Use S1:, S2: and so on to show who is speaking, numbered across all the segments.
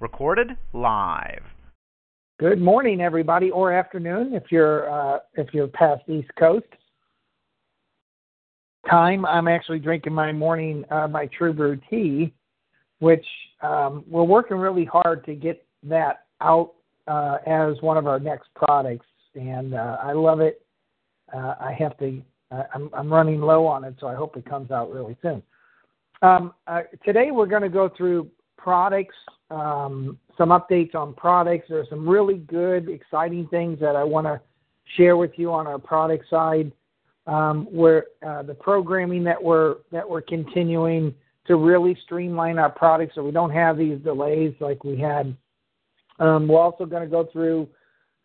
S1: Recorded live.
S2: Good morning, everybody, or afternoon if you're uh, if you're past East Coast time. I'm actually drinking my morning uh, my True Brew tea, which um, we're working really hard to get that out uh, as one of our next products, and uh, I love it. Uh, I have to. Uh, I'm, I'm running low on it, so I hope it comes out really soon. Um, uh, today we're going to go through products, um, some updates on products. There's some really good, exciting things that I want to share with you on our product side. Um, where uh, the programming that we're that we're continuing to really streamline our products so we don't have these delays like we had. Um, we're also going to go through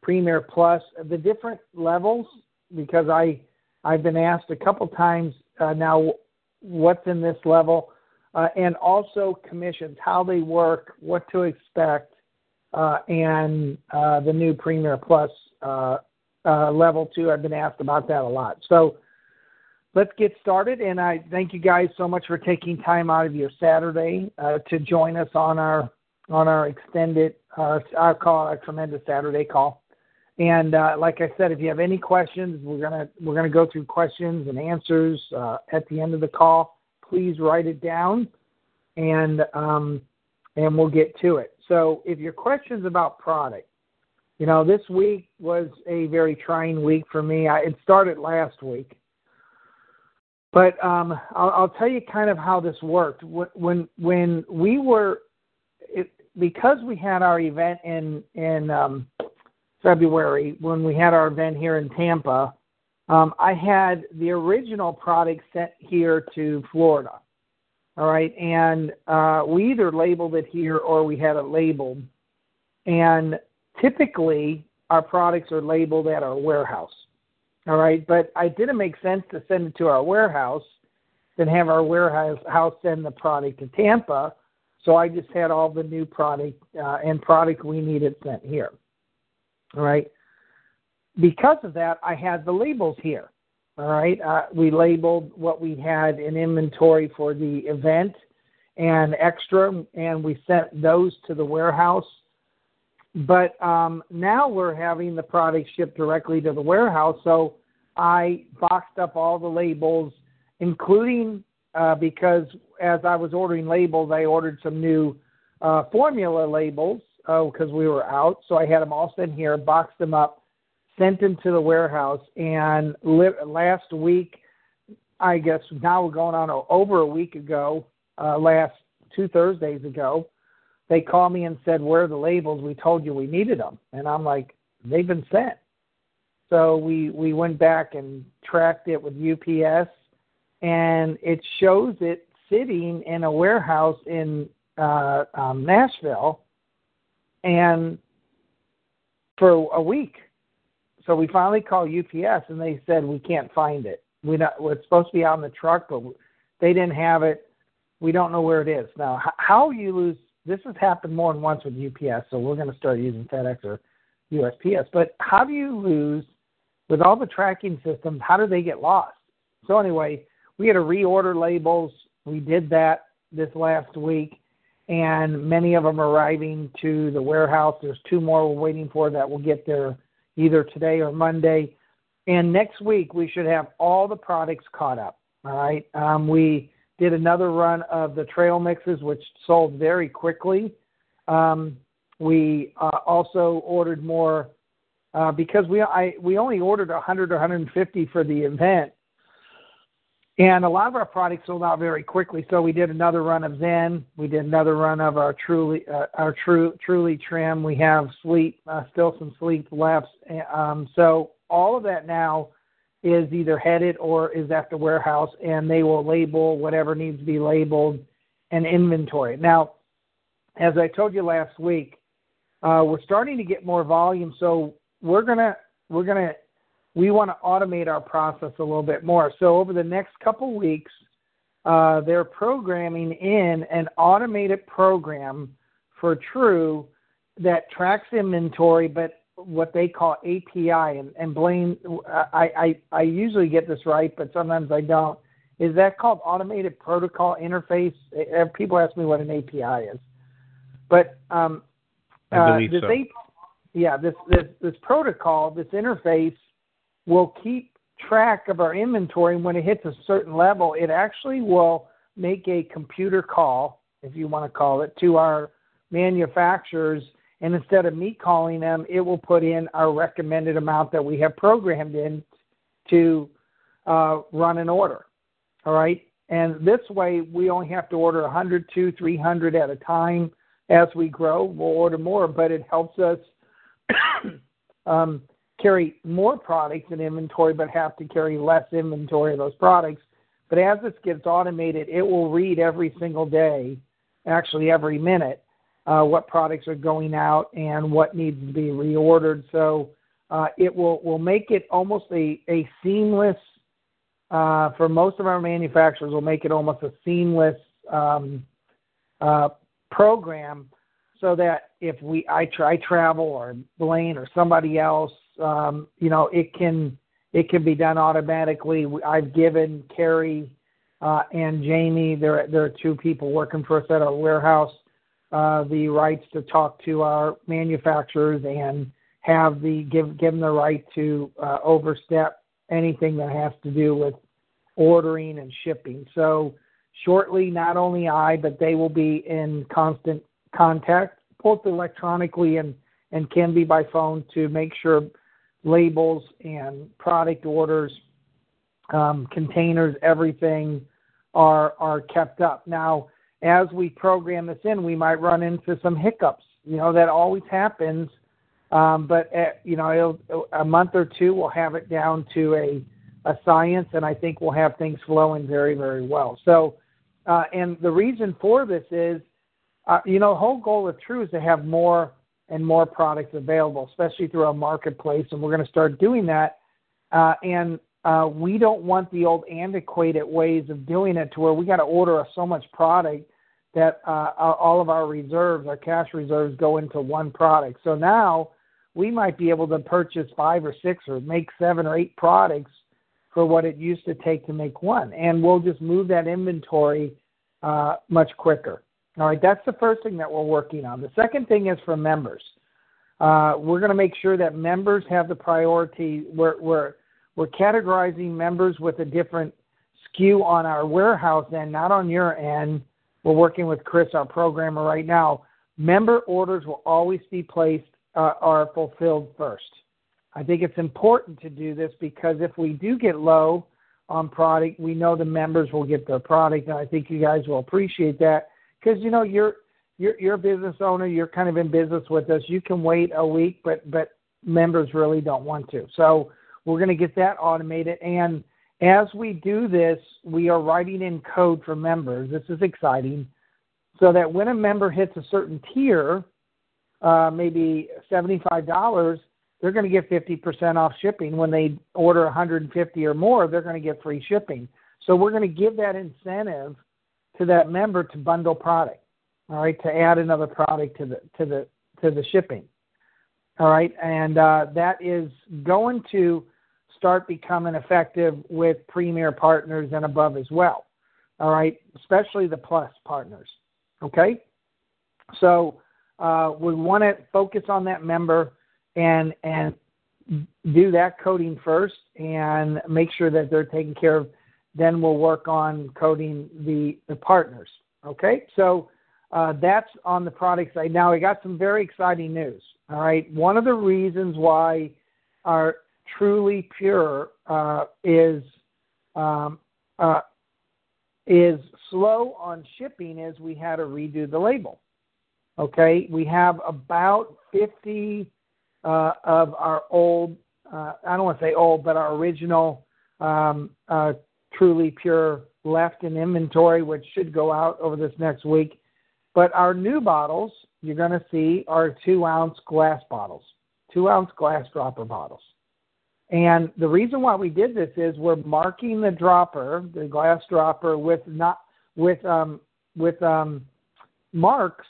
S2: Premier Plus, the different levels because I I've been asked a couple times uh, now what's in this level, uh, and also commissions, how they work, what to expect, uh, and uh, the new Premier Plus uh, uh, level two. I've been asked about that a lot. So let's get started. And I thank you guys so much for taking time out of your Saturday to join us on our on our extended, our call, our tremendous Saturday call. And uh, like I said, if you have any questions, we're gonna we're gonna go through questions and answers uh, at the end of the call. Please write it down, and um, and we'll get to it. So if your questions about product, you know, this week was a very trying week for me. I, it started last week, but um, I'll, I'll tell you kind of how this worked. When when we were, it, because we had our event in in um, February when we had our event here in Tampa, um, I had the original product sent here to Florida. All right, and uh, we either labeled it here or we had it labeled. And typically, our products are labeled at our warehouse. All right, but it didn't make sense to send it to our warehouse than have our warehouse house send the product to Tampa. So I just had all the new product uh, and product we needed sent here. All right. Because of that, I had the labels here. All right. Uh, we labeled what we had in inventory for the event and extra, and we sent those to the warehouse. But um, now we're having the product shipped directly to the warehouse. So I boxed up all the labels, including uh, because as I was ordering labels, I ordered some new uh, formula labels oh, because we were out. So I had them all sent here, boxed them up, sent them to the warehouse. And li- last week, I guess now we're going on over a week ago, uh, last two Thursdays ago, they called me and said, Where are the labels? We told you we needed them. And I'm like, They've been sent. So we, we went back and tracked it with UPS, and it shows it sitting in a warehouse in uh, um, Nashville and for a week. So we finally called UPS and they said we can't find it. We not it's supposed to be out on the truck, but they didn't have it. We don't know where it is now. How you lose? This has happened more than once with UPS, so we're going to start using FedEx or USPS. But how do you lose with all the tracking systems? How do they get lost? So anyway, we had to reorder labels. We did that this last week, and many of them arriving to the warehouse. There's two more we're waiting for that will get there either today or Monday. And next week we should have all the products caught up. All right. Um, we did another run of the trail mixes, which sold very quickly. Um, we uh, also ordered more uh, because we I we only ordered 100 or 150 for the event, and a lot of our products sold out very quickly. So we did another run of Zen. We did another run of our truly uh, our true truly trim. We have sleep uh, still some sleep left. Um, so all of that now is either headed or is at the warehouse, and they will label whatever needs to be labeled and inventory. Now, as I told you last week, uh, we're starting to get more volume. So we're gonna we're gonna we want to automate our process a little bit more. So over the next couple weeks, uh, they're programming in an automated program for True that tracks inventory, but what they call API. And, and Blaine, I, I, I usually get this right, but sometimes I don't. Is that called Automated Protocol Interface? People ask me what an API is. But um,
S3: I
S2: uh,
S3: believe so.
S2: Yeah, this this this protocol, this interface will keep track of our inventory. And when it hits a certain level, it actually will make a computer call, if you want to call it, to our manufacturers. And instead of me calling them, it will put in our recommended amount that we have programmed in to uh, run an order. All right. And this way, we only have to order 100, 200, 300 at a time. As we grow, we'll order more, but it helps us um, carry more products in inventory, but have to carry less inventory of those products. But as this gets automated, it will read every single day, actually every minute, uh, what products are going out and what needs to be reordered. So uh, it will will make it almost a a seamless uh, for most of our manufacturers. Will make it almost a seamless um, uh, program, so that if we I try travel or Blaine or somebody else, um, you know, it can it can be done automatically. I've given Carrie uh, and Jamie, there there are two people working for us at our warehouse, uh, the rights to talk to our manufacturers and have the give give them the right to uh, overstep anything that has to do with ordering and shipping. So shortly, not only I, but they will be in constant contact, both electronically and and can be by phone to make sure labels and product orders, um, containers, everything are are kept up. Now, as we program this in, we might run into some hiccups. You know that always happens. Um, but at, you know, a month or two, we'll have it down to a a science, and I think we'll have things flowing very, very well. So, uh, and the reason for this is, uh, you know, whole goal of True is to have more and more products available, especially through our marketplace, and we're going to start doing that. Uh, and uh, we don't want the old antiquated ways of doing it to where we got to order so much product that uh, all of our reserves, our cash reserves, go into one product. So now we might be able to purchase five or six or make seven or eight products for what it used to take to make one, and we'll just move that inventory uh, much quicker. All right, that's the first thing that we're working on. The second thing is for members. Uh, we're going to make sure that members have the priority. We're, we're, we're categorizing members with a different SKU on our warehouse end, not on your end. We're working with Chris, our programmer, right now. Member orders will always be placed uh, are fulfilled first. I think it's important to do this because if we do get low on product, we know the members will get their product, and I think you guys will appreciate that because you know you're you're you're a business owner, you're kind of in business with us. You can wait a week, but but members really don't want to. So we're going to get that automated, and as we do this, we are writing in code for members. This is exciting, so that when a member hits a certain tier, uh, maybe seventy-five dollars they're going to get 50% off shipping. When they order 150 or more, they're going to get free shipping. So we're going to give that incentive to that member to bundle product. All right, to add another product to the to the to the shipping. All right, and uh, that is going to start becoming effective with premier partners and above as well. All right, especially the plus partners. Okay, so uh, we want to focus on that member and and do that coding first and make sure that they're taken care of. Then we'll work on coding the the partners. Okay, so uh, that's on the product side. Now I got some very exciting news. All right, one of the reasons why our truly pure uh, is um, uh, is slow on shipping is we had to redo the label. Okay, we have about 50 uh, of our old, uh, I don't want to say old, but our original um, uh, truly pure left in inventory, which should go out over this next week. But our new bottles, you're going to see, are two ounce glass bottles, two ounce glass dropper bottles. And the reason why we did this is we're marking the dropper, the glass dropper, with not with um, with um, marks,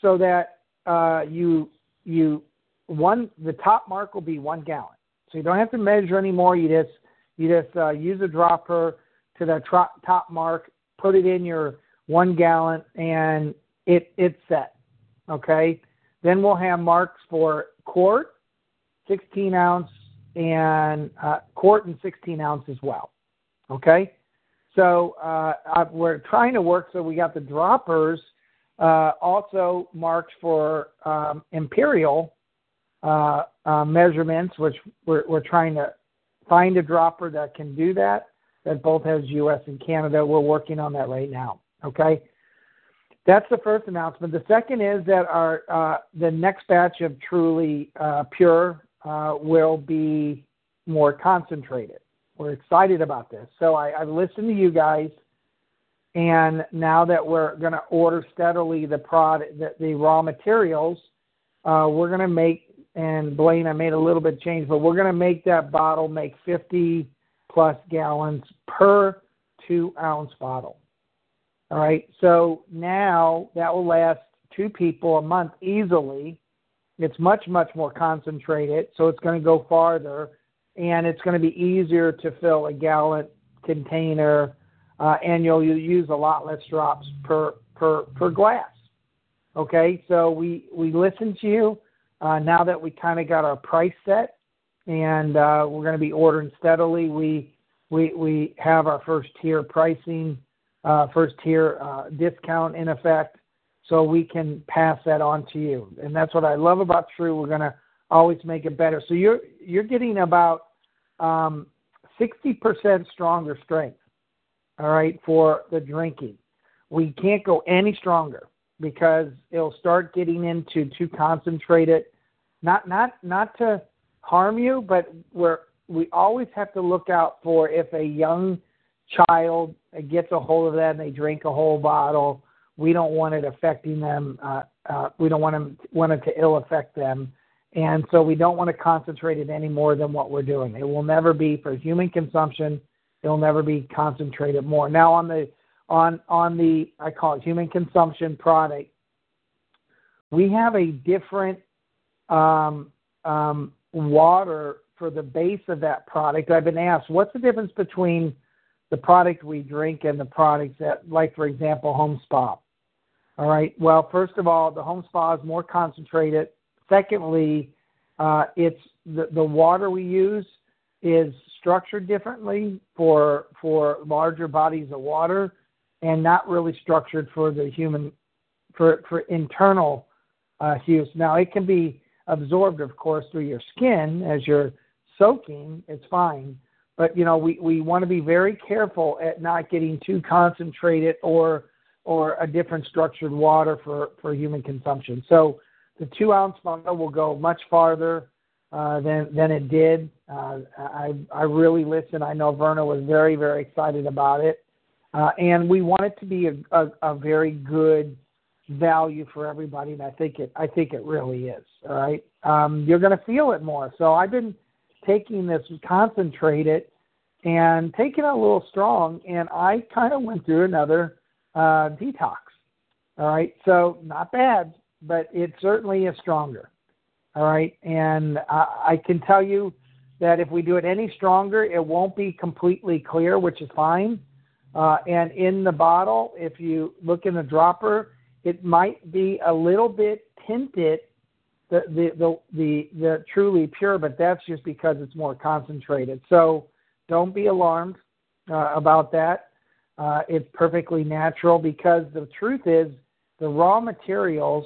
S2: so that uh, you you one the top mark will be one gallon. So you don't have to measure anymore. You just you just uh, use a dropper to the tro- top mark, put it in your one gallon, and it it's set. Okay. Then we'll have marks for quart, 16 ounce, and uh, quart and 16 ounce as well. Okay. So uh, we're trying to work so we got the droppers uh, also marked for um, imperial uh, uh, measurements, which we're, we're trying to find a dropper that can do that, that both has US and Canada. We're working on that right now. Okay. That's the first announcement. The second is that our uh, the next batch of truly uh, pure uh, will be more concentrated. We're excited about this. So I, I've listened to you guys, and now that we're going to order steadily the product, the, the raw materials, uh, we're going to make. And Blaine, I made a little bit change, but we're going to make that bottle make 50 plus gallons per two ounce bottle. All right. So now that will last two people a month easily. It's much, much more concentrated. So it's going to go farther and it's going to be easier to fill a gallon container uh, and you'll use a lot less drops per, per, per glass. Okay. So we, we listen to you uh, now that we kind of got our price set and uh, we're going to be ordering steadily. We, we, we have our first tier pricing uh, first tier uh, discount in effect, so we can pass that on to you. And that's what I love about True. We're going to always make it better. So you're you're getting about um, 60% stronger strength, all right, for the drinking. We can't go any stronger because it'll start getting into too concentrated. Not not not to harm you, but we're we always have to look out for if a young child gets a hold of that and they drink a whole bottle, we don't want it affecting them. Uh, uh, we don't want them want it to ill affect them, and so we don't want to concentrate it any more than what we're doing. It will never be for human consumption. It'll never be concentrated more. Now on the on on the I call it human consumption product, we have a different um, um, water for the base of that product. I've been asked, what's the difference between the product we drink and the products that, like for example, home spa. All right. Well, first of all, the home spa is more concentrated. Secondly, uh, it's the, the water we use is structured differently for for larger bodies of water, and not really structured for the human for for internal uh, use. Now, it can be absorbed, of course, through your skin as you're soaking. It's fine, but you know we, we want to be very careful at not getting too concentrated or or a different structured water for, for human consumption. So the two ounce bottle will go much farther uh, than than it did. Uh, I I really listened. I know Verna was very very excited about it, uh, and we want it to be a, a, a very good value for everybody, and I think it I think it really is. All right, um, you're going to feel it more. So I've been taking this concentrated and taking it a little strong, and I kind of went through another uh, detox. All right, so not bad, but it certainly is stronger. All right, and I, I can tell you that if we do it any stronger, it won't be completely clear, which is fine. Uh, and in the bottle, if you look in the dropper, it might be a little bit tinted the the the the, the truly pure, but that's just because it's more concentrated. So don't be alarmed uh, about that. Uh, it's perfectly natural because the truth is the raw materials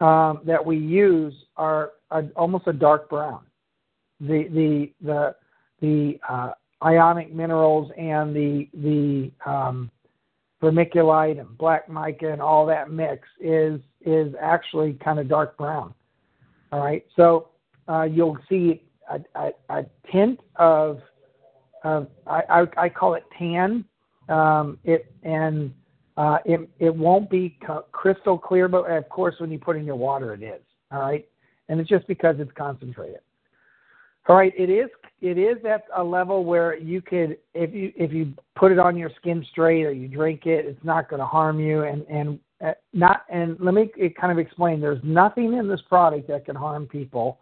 S2: um, that we use are almost a dark brown. The the the the uh, ionic minerals and the the um, vermiculite and black mica and all that mix is is actually kind of dark brown. All right, so uh, you'll see a, a, a tint of, of I, I, I call it tan. Um, it and uh, it it won't be crystal clear, but of course when you put in your water, it is. All right, and it's just because it's concentrated. All right, it is it is at a level where you could if you if you put it on your skin straight or you drink it, it's not going to harm you. And and uh, not and let me kind of explain. There's nothing in this product that can harm people,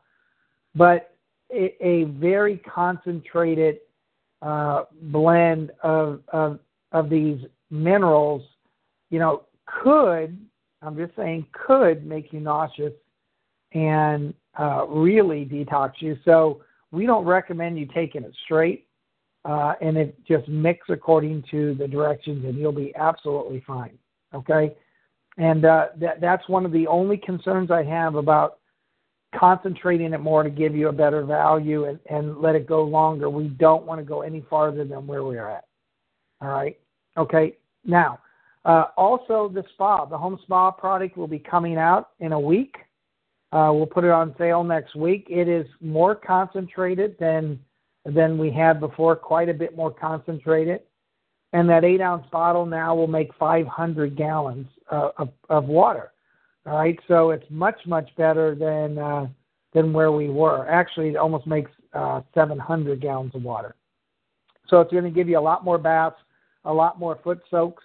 S2: but a, a very concentrated uh, blend of, of of these minerals, you know, could I'm just saying could make you nauseous and uh, really detox you. So we don't recommend you taking it straight uh, and it just mix according to the directions, and you'll be absolutely fine. Okay, and uh, that that's one of the only concerns I have about concentrating it more to give you a better value and, and let it go longer. We don't want to go any farther than where we are at. All right. Okay. Now, uh, also the spa, the home spa product will be coming out in a week. Uh, we'll put it on sale next week. It is more concentrated than than we had before, quite a bit more concentrated. And that eight ounce bottle now will make 500 gallons uh, of, of water. All right, so it's much much better than uh, than where we were. Actually, it almost makes uh, 700 gallons of water. So it's going to give you a lot more baths, a lot more foot soaks,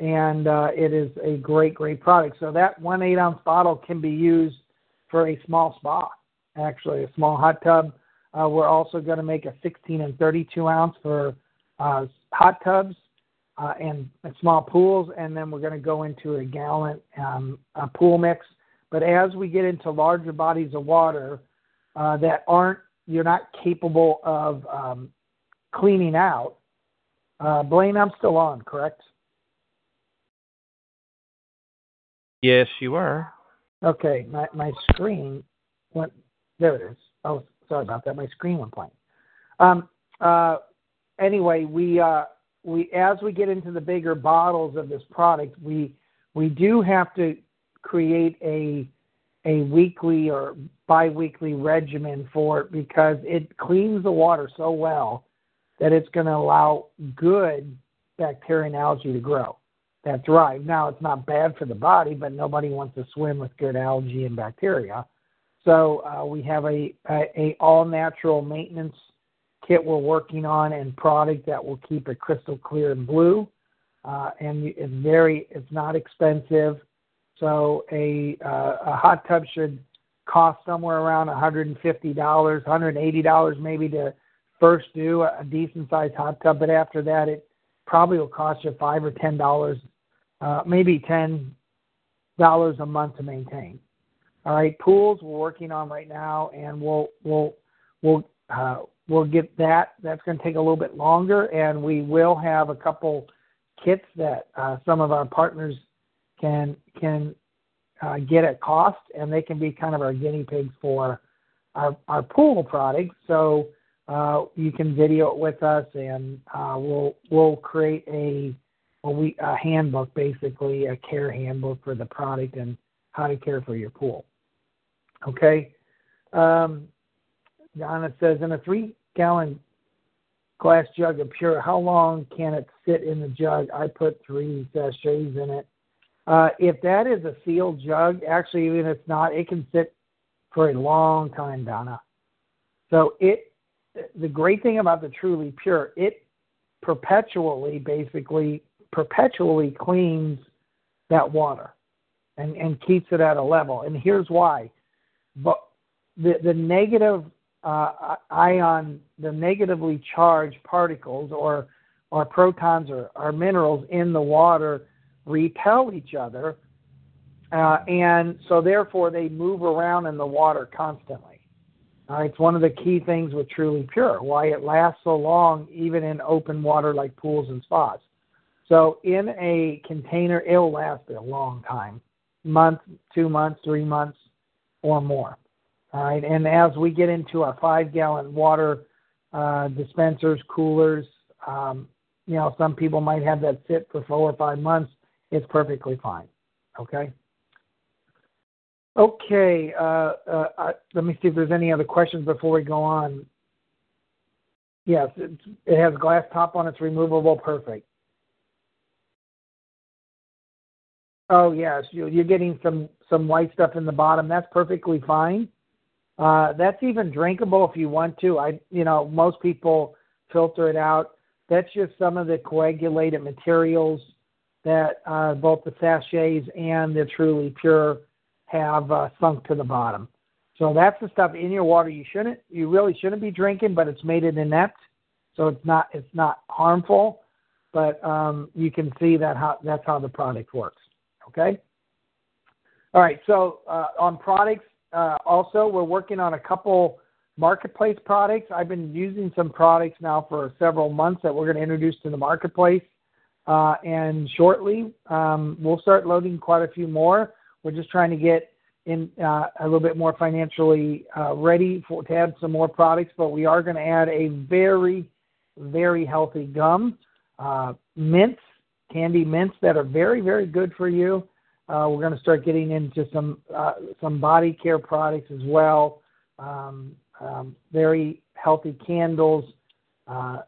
S2: and uh, it is a great great product. So that one eight ounce bottle can be used for a small spa, actually a small hot tub uh, we're also going to make a 16 and 32 ounce for uh, hot tubs uh, and, and, small pools, and then we're going to go into a gallon um, a pool mix. But as we get into larger bodies of water uh, that aren't you're not capable of um, cleaning out, uh, Blaine, I'm still on, correct?
S1: Yes, you are.
S2: Okay, my my screen went. There it is. Oh, Sorry about that. My screen went blank. Um, uh, anyway, we uh, we as we get into the bigger bottles of this product, we we do have to create a a weekly or biweekly regimen for it because it cleans the water so well that it's going to allow good bacteria and algae to grow that thrive. Now, it's not bad for the body, but nobody wants to swim with good algae and bacteria. So uh, we have a, a, a all natural maintenance kit we're working on and product that will keep it crystal clear and blue. Uh, and it's very it's not expensive. So a uh, a hot tub should cost somewhere around $150, $180 maybe to first do a, a decent sized hot tub, but after that it probably will cost you five or ten dollars, uh, maybe ten dollars a month to maintain. All right, pools we're working on right now, and we'll we'll we'll uh, we'll get that. That's going to take a little bit longer, and we will have a couple kits that uh, some of our partners can can uh, get at cost, and they can be kind of our guinea pigs for our our pool products. So uh, you can video it with us, and uh, we'll we'll create a a, we, a handbook, basically a care handbook for the product and how to care for your pool. Okay. Um, Donna says, in a three gallon glass jug of pure, how long can it sit in the jug? I put three sachets in it. Uh, if that is a sealed jug, actually, even if it's not, it can sit for a long time, Donna. So it, the great thing about the Truly Pure, it perpetually, basically, perpetually cleans that water and, and keeps it at a level. And here's why but the, the negative uh, ion, the negatively charged particles or, or protons or, or minerals in the water repel each other. Uh, and so therefore they move around in the water constantly. Uh, it's one of the key things with Truly Pure, why it lasts so long even in open water like pools and spas. So in a container, it'll last a long time, month, two months, three months, or more. All right, and as we get into our five gallon water uh, dispensers, coolers, um, you know, some people might have that sit for four or five months. It's perfectly fine. Okay. Okay. Uh, uh, uh let me see if there's any other questions before we go on. Yes, it has glass top on. It's removable. Perfect. Oh yes, you're getting some some white stuff in the bottom. That's perfectly fine. Uh, that's even drinkable if you want to. I, you know, most people filter it out. That's just some of the coagulated materials that uh, both the sachets and the truly pure have uh, sunk to the bottom. So that's the stuff in your water you shouldn't, you really shouldn't be drinking, but it's made it inept, so it's not, it's not harmful. But um, you can see that how that's how the product works. Okay. All right. So uh, on products, uh, also we're working on a couple marketplace products. I've been using some products now for several months that we're going to introduce to the marketplace. Uh, and shortly, um, we'll start loading quite a few more. We're just trying to get in uh, a little bit more financially uh, ready for to add some more products, but we are going to add a very, very healthy gum, uh, mints, candy mints that are very, very good for you. Uh, we're going to start getting into some uh, some body care products as well. Um, um, very healthy candles, uh,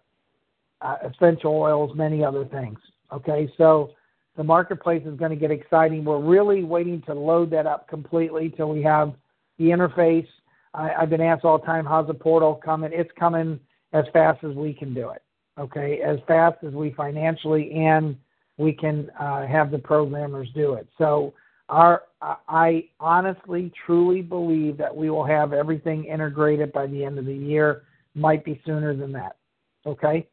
S2: uh, essential oils, many other things. Okay, so the marketplace is going to get exciting. We're really waiting to load that up completely till we have the interface. I, I've been asked all the time, how's the portal coming? It's coming as fast as we can do it. Okay, as fast as we financially and we can uh, have the programmers do it. So our, I honestly, truly believe that we will have everything integrated by the end of the year. Might be sooner than that. Okay.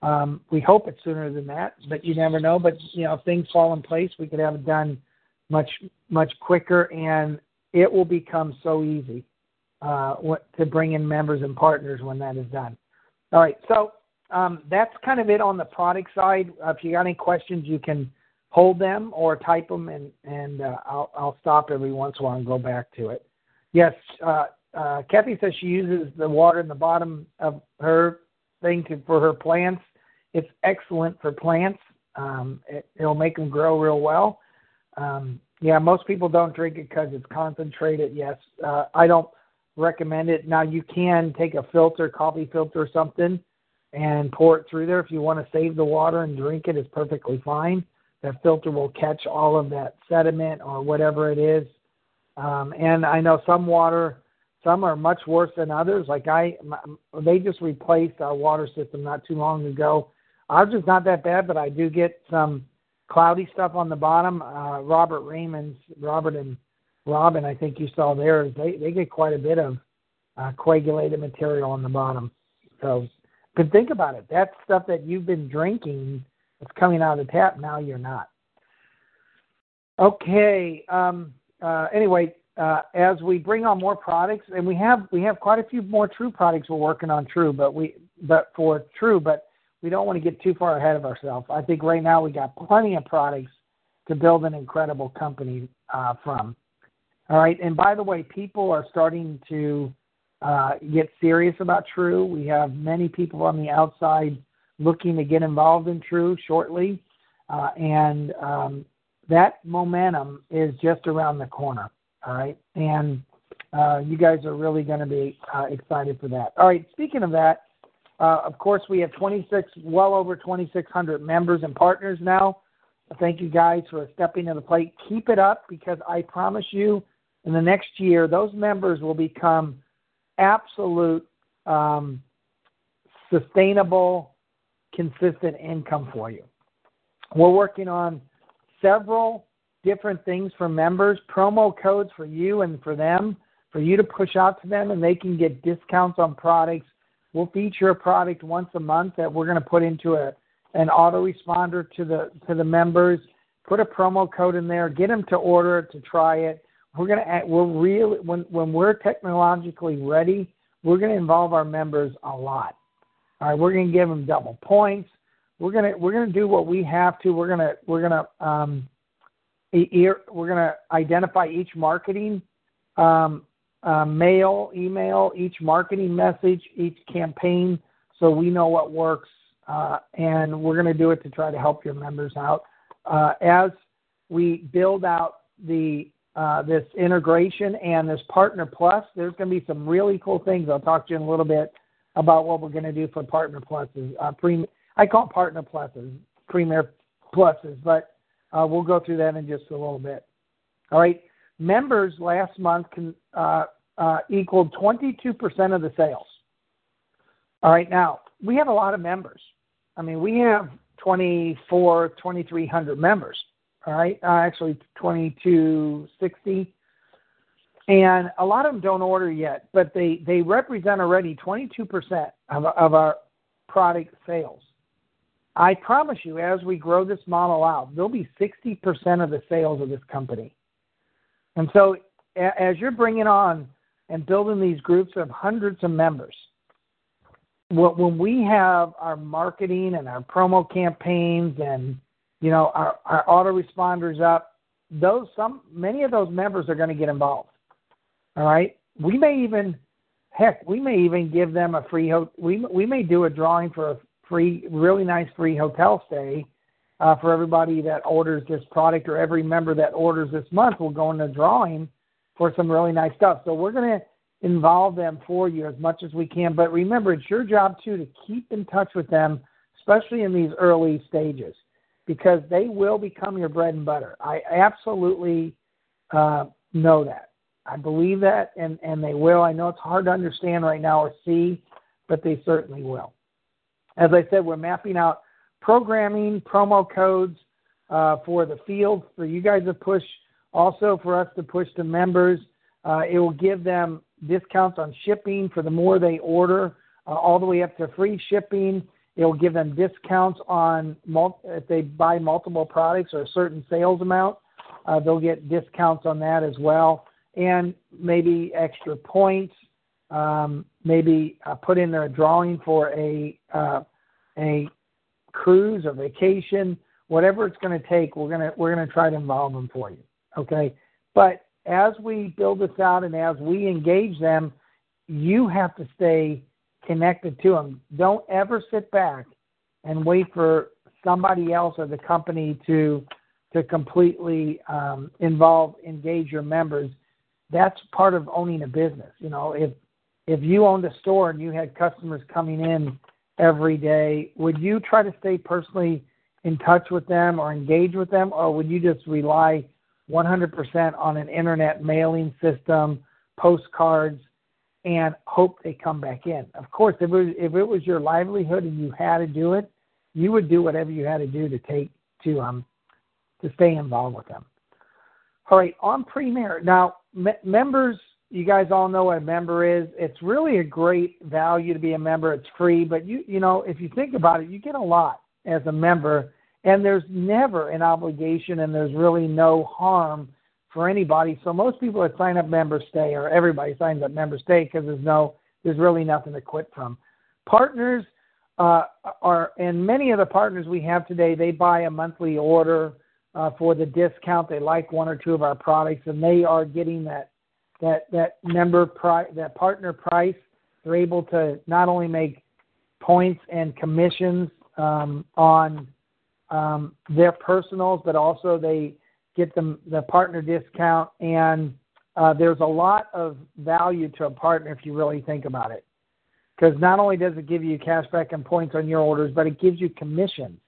S2: Um, we hope it's sooner than that, but you never know. But you know, if things fall in place, we could have it done much much quicker, and it will become so easy uh, to bring in members and partners when that is done. All right, so um, that's kind of it on the product side. Uh, if you got any questions, you can hold them or type them, and and uh, I'll I'll stop every once in a while and go back to it. Yes, uh, uh, Kathy says she uses the water in the bottom of her thing to, for her plants. It's excellent for plants. Um, it, it'll make them grow real well. Um, yeah, most people don't drink it because it's concentrated. Yes, uh, I don't recommend it. Now you can take a filter, coffee filter or something, and pour it through there. If you want to save the water and drink it, it's perfectly fine that filter will catch all of that sediment or whatever it is. Um, and I know some water, some are much worse than others. Like I, they just replaced our water system not too long ago. Ours is not that bad, but I do get some cloudy stuff on the bottom. Uh, Robert Raymond's, Robert and Robin, I think you saw theirs. They they get quite a bit of uh, coagulated material on the bottom. So, but think about it. That's stuff that you've been drinking it's coming out of the tap. Now you're not. Okay. Um, uh, anyway, uh, as we bring on more products, and we have we have quite a few more True products we're working on True, but we but for True, but we don't want to get too far ahead of ourselves. I think right now we got plenty of products to build an incredible company uh, from. All right, and by the way, people are starting to uh, get serious about True. We have many people on the outside looking to get involved in True shortly, uh, and um, that momentum is just around the corner. All right, and uh, you guys are really going to be uh, excited for that. All right, speaking of that, uh, of course we have 26, well over 2,600 members and partners now. Thank you guys for stepping to the plate. Keep it up because I promise you, in the next year, those members will become absolute um, sustainable consistent income for you. We're working on several different things for members, promo codes for you and for them, for you to push out to them, and they can get discounts on products. We'll feature a product once a month that we're going to put into a an autoresponder to the to the members. Put a promo code in there, get them to order it, to try it. We're going to we're really when when we're technologically ready, we're going to involve our members a lot. All right, we're going to give them double points. We're going to we're going to do what we have to. We're going to we're going to um, we're going to identify each marketing um, uh, mail, email, each marketing message, each campaign, so we know what works, uh, and we're going to do it to try to help your members out uh, as we build out the uh, this integration and this partner plus. There's going to be some really cool things. I'll talk to you in a little bit about what we're going to do for Partner Pluses. Uh, pre, I call them Partner Pluses, Premier Pluses, but uh, we'll go through that in just a little bit. All right. Members last month can, uh, uh, equaled 22% of the sales. All right. Now, we have a lot of members. I mean, we have 24, 2,300 members. All right. Uh, actually, 2260 and a lot of them don't order yet, but they they represent already 22% of of our product sales. I promise you, as we grow this model out, there'll be 60% of the sales of this company. And so, as you're bringing on and building these groups of hundreds of members, when we have our marketing and our promo campaigns and you know our, our autoresponders up, those some many of those members are going to get involved. All right, we may even heck we may even give them a free ho- we we may do a drawing for a free really nice free hotel stay uh, for everybody that orders this product or every member that orders this month will go in a drawing for some really nice stuff. So we're going to involve them for you as much as we can. But remember, it's your job too to keep in touch with them, especially in these early stages, because they will become your bread and butter. I absolutely uh, know that. I believe that, and, and they will. I know it's hard to understand right now or see, but they certainly will. As I said, we're mapping out programming, promo codes uh, for the field for you guys to push, also for us to push to members. Uh, it will give them discounts on shipping for the more they order, uh, all the way up to free shipping. It will give them discounts on mul- if they buy multiple products or a certain sales amount. Uh, they'll get discounts on that as well, and maybe extra points. Um, maybe uh, put in their drawing for a uh, a cruise or vacation, whatever it's going to take, we're to we're to try to involve them for you. Okay, but as we build this out and as we engage them, you have to stay connected to them. Don't ever sit back and wait for somebody else or the company to to completely um, involve engage your members. That's part of owning a business. You know, if if you owned a store and you had customers coming in every day, would you try to stay personally in touch with them or engage with them, or would you just rely 100% on an internet mailing system, postcards, and hope they come back in? Of course, if it was, if it was your livelihood and you had to do it, you would do whatever you had to do to take to um to stay involved with them. All right, on Premier now, me- members you guys all know what a member is. It's really a great value to be a member. It's free, but you you know if you think about it, you get a lot as a member, and there's never an obligation, and there's really no harm for anybody. So most people that sign up member stay, or everybody signs up member stay because there's no there's really nothing to quit from. Partners uh, are, and many of the partners we have today, they buy a monthly order uh, for the discount. They like one or two of our products, and they are getting that that that member price, that partner price, they're able to not only make points and commissions um, on um, their personals, but also they get them the partner discount. And uh, there's a lot of value to a partner if you really think about it, because not only does it give you cash back and points on your orders, but it gives you commissions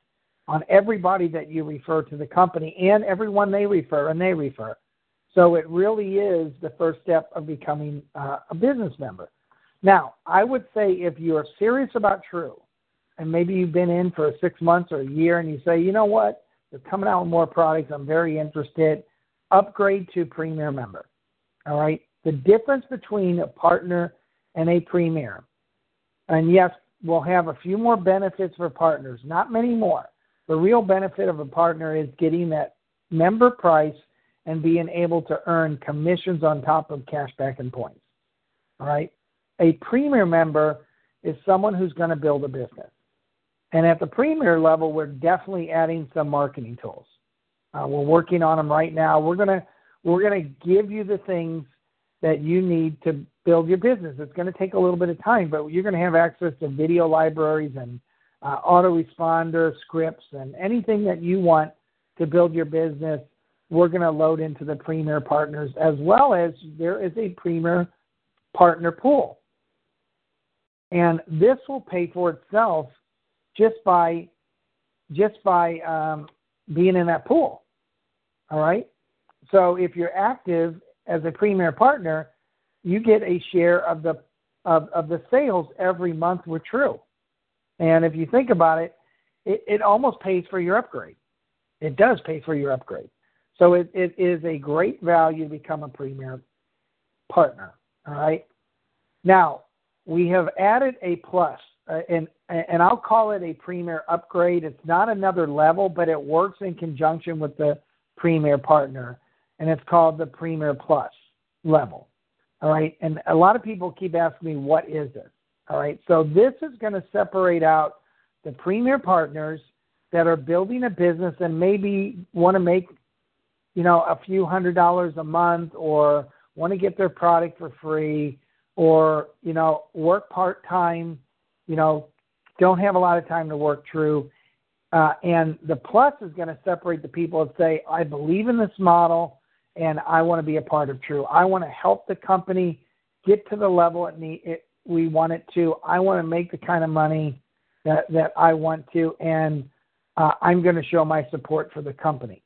S2: on everybody that you refer to the company and everyone they refer and they refer. So it really is the first step of becoming uh, a business member. Now, I would say if you're serious about True, and maybe you've been in for six months or a year, and you say, you know what, they're coming out with more products, I'm very interested, upgrade to Premier member. All right? The difference between a partner and a Premier, and yes, we'll have a few more benefits for partners, not many more. The real benefit of a partner is getting that member price and being able to earn commissions on top of cashback and points. All right. A premier member is someone who's going to build a business. And at the premier level, we're definitely adding some marketing tools. Uh, we're working on them right now. We're gonna we're gonna give you the things that you need to build your business. It's to take a little bit of time, but you're to have access to video libraries and uh, autoresponder scripts and anything that you want to build your business we're to load into the Premier partners as well as there is a Premier partner pool. And this will pay for itself just by just by um, being in that pool. All right. So if you're active as a Premier partner, you get a share of the of, of the sales every month with True. And if you think about it, it, it almost pays for your upgrade. It does pay for your upgrade. So it, it is a great value to become a premier partner. All right. Now we have added a plus, Uh, and and I'll call it a premier upgrade. It's not another level, but it works in conjunction with the premier partner. and it's called the Premier Plus level. All right. And a lot of people keep asking me, what is this? All right. So this is going to separate out the Premier partners that are building a business and maybe want to make, you know, a few hundred dollars a month or want to get their product for free or, you know, work part time, you know, don't have a lot of time to work through. Uh, and the plus is going to separate the people that say, I believe in this model and I want to be a part of True. I want to help the company get to the level it need, it, we want it to. I want to make the kind of money that, that I want to, and uh, I'm going to show my support for the company.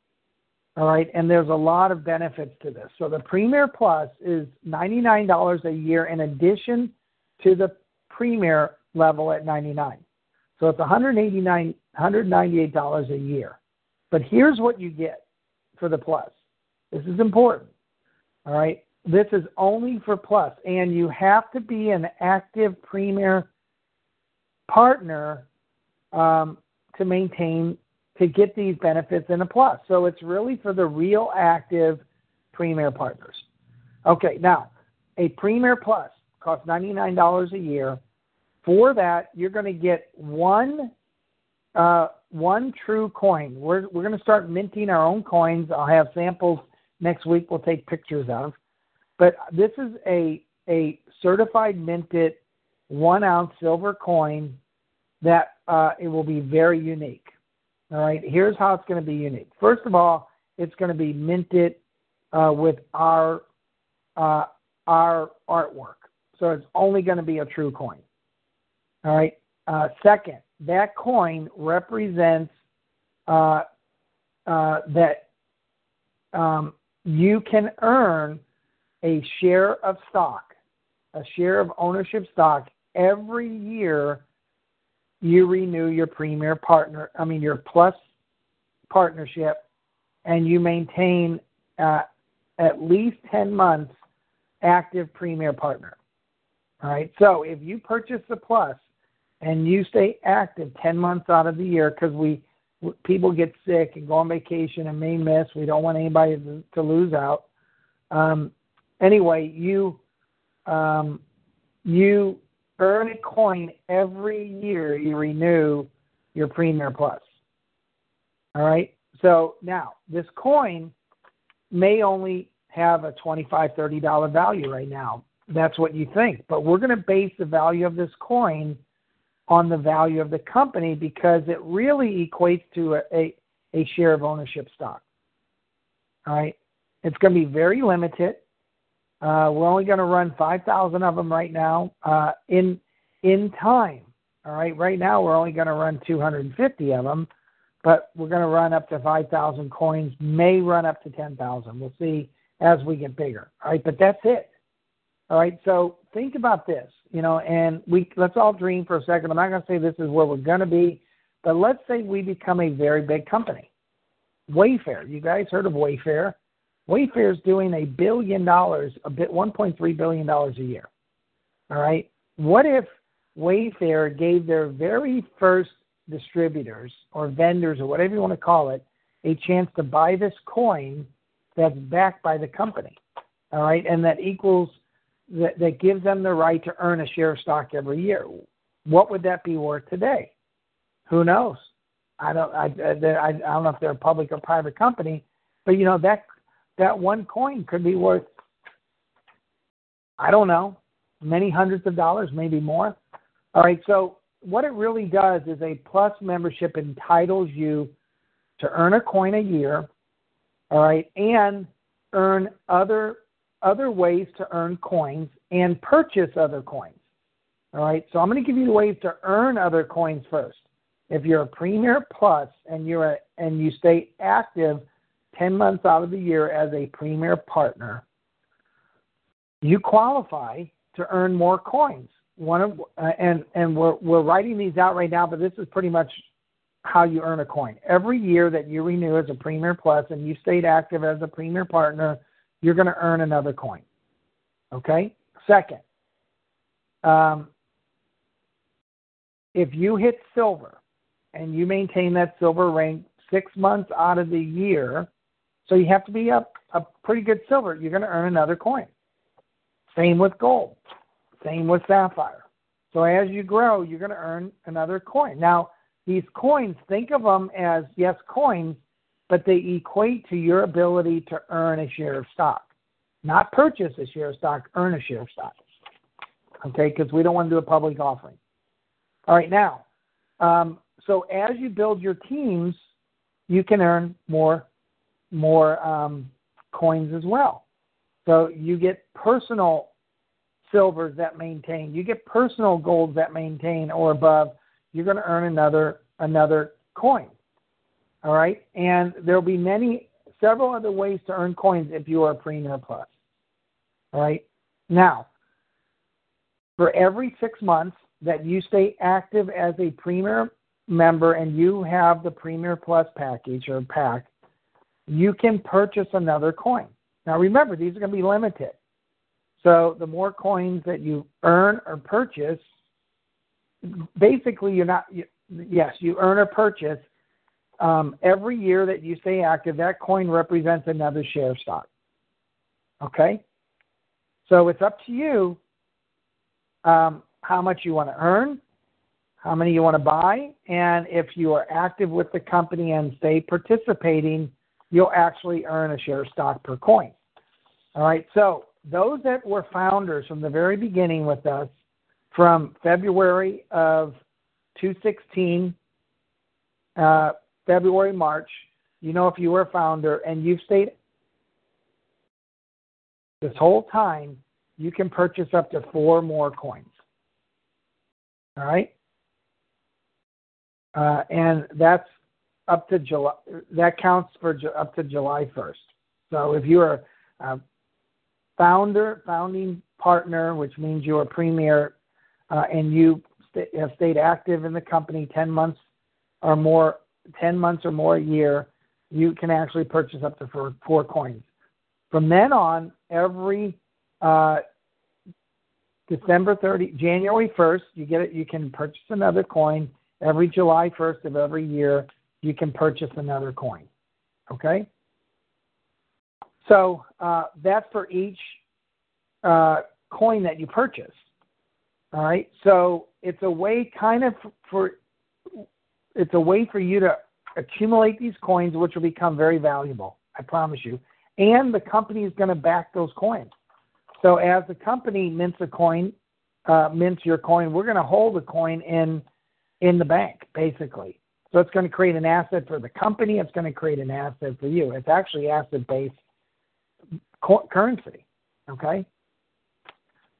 S2: All right, and there's a lot of benefits to this. So the Premier Plus is $99 a year in addition to the Premier level at 99. So it's 189, $198 a year. But here's what you get for the Plus. This is important. All right. This is only for Plus, and you have to be an active Premier partner um, to maintain to get these benefits in a plus. So it's really for the real active Premier partners. Okay, now a Premier Plus costs $99 a year. For that, you're going to get one uh, one true coin. We're we're going to start minting our own coins. I'll have samples next week. We'll take pictures of. But this is a a certified minted one ounce silver coin that uh, it will be very unique. All right, here's how it's going to be unique. First of all, it's going to be minted uh, with our uh, our artwork, so it's only going to be a true coin. All right. Uh, second, that coin represents uh, uh, that um, you can earn a share of stock, a share of ownership stock every year you renew your premier partner, I mean, your plus partnership, and you maintain uh, at least 10 months active premier partner. All right. So if you purchase the plus and you stay active 10 months out of the year, because we people get sick and go on vacation and may miss, we don't want anybody to, to lose out. Um, anyway, you um, you earn a coin every year you renew your Premier Plus. All right. So now this coin may only have a $25, $30 value right now. That's what you think. But we're going to base the value of this coin on the value of the company because it really equates to a, a, a share of ownership stock. All right. It's going to be very limited. Uh, we're only going to run 5,000 of them right now uh, in in time. All right, right now we're only going to run 250 of them, but we're going to run up to 5,000 coins. May run up to 10,000. We'll see as we get bigger. All right, but that's it. All right, so think about this, you know, and we let's all dream for a second. I'm not going to say this is where we're going to be, but let's say we become a very big company. Wayfair, you guys heard of Wayfair? Wayfair is doing a billion dollars, a bit 1.3 billion dollars a year. All right. What if Wayfair gave their very first distributors or vendors or whatever you want to call it a chance to buy this coin that's backed by the company? All right, and that equals that, that gives them the right to earn a share of stock every year. What would that be worth today? Who knows? I don't. I, I, I don't know if they're a public or private company, but you know that that one coin could be worth, I don't know, many hundreds of dollars, maybe more. All right, so what it really does is a plus membership entitles you to earn a coin a year, all right, and earn other other ways to earn coins and purchase other coins. All right, so I'm going to give you ways to earn other coins first. If you're a Premier Plus and you're a, and you stay active 10 months out of the year as a premier partner, you qualify to earn more coins. One of uh, and and we're we're writing these out right now, but this is pretty much how you earn a coin. Every year that you renew as a Premier Plus and you stayed active as a Premier partner, you're going to earn another coin. Okay. Second, um, if you hit silver and you maintain that silver rank six months out of the year, so you have to be up a pretty good silver, you're going to earn another coin. Same with gold. Same with sapphire. So as you grow, you're going to earn another coin. Now, these coins, think of them as, yes, coins, but they equate to your ability to earn a share of stock. Not purchase a share of stock, earn a share of stock. Okay, because we don't want to do a public offering. All right, now, um, so as you build your teams, you can earn more more um, coins as well. So you get personal silvers that maintain, you get personal golds that maintain or above. You're going to earn another another coin. All right, and there'll be many several other ways to earn coins if you are a Premier Plus. All right, now for every six months that you stay active as a Premier member and you have the Premier Plus package or pack, you can purchase another coin. Now remember, these are going to be limited. So the more coins that you earn or purchase, basically you're not, you, yes, you earn or purchase. Um, every year that you stay active, that coin represents another share stock. Okay? So it's up to you um, how much you want to earn, how many you want to buy, and if you are active with the company and stay participating, you'll actually earn a share stock per coin. All right, so those that were founders from the very beginning with us from February of 216, uh, February, March, you know, if you were a founder and you've stayed this whole time, you can purchase up to four more coins. All right? Uh, and that's up to July. That counts for ju- up to July 1st. So if you're a founder, founding partner, which means you're a premier, uh, and you st- have stayed active in the company 10 months or more, 10 months or more a year, you can actually purchase up to four, four coins. From then on, every uh, December 30, January 1st, you get it. You can purchase another coin. Every July 1st of every year, you can purchase another coin. Okay. So uh, that's for each uh, coin that you purchase. All right. So it's a way, kind of, for it's a way for you to accumulate these coins, which will become very valuable. I promise you. And the company is going to back those coins. So as the company mints a coin, uh, mints your coin, we're going to hold the coin in in the bank, basically. So it's going to create an asset for the company. It's going to create an asset for you. It's actually asset-based co- currency. Okay.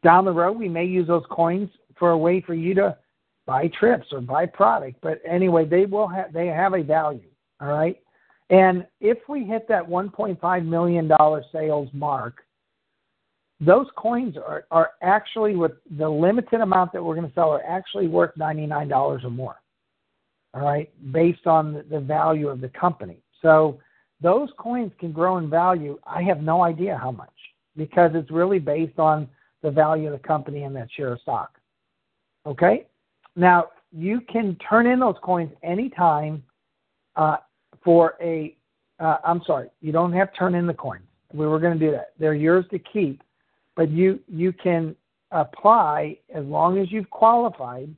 S2: Down the road, we may use those coins for a way for you to buy trips or buy product. But anyway, they will have they have a value. All right. And if we hit that 1.5 million dollar sales mark, those coins are, are actually with the limited amount that we're going to sell are actually worth $99 or more. All right, based on the value of the company. So those coins can grow in value. I have no idea how much because it's really based on the value of the company and that share of stock. Okay? Now, you can turn in those coins anytime uh, for a. uh, sorry, you don't have to turn in the coins. We were going to do that. They're yours to keep but you you can apply as long as you've qualified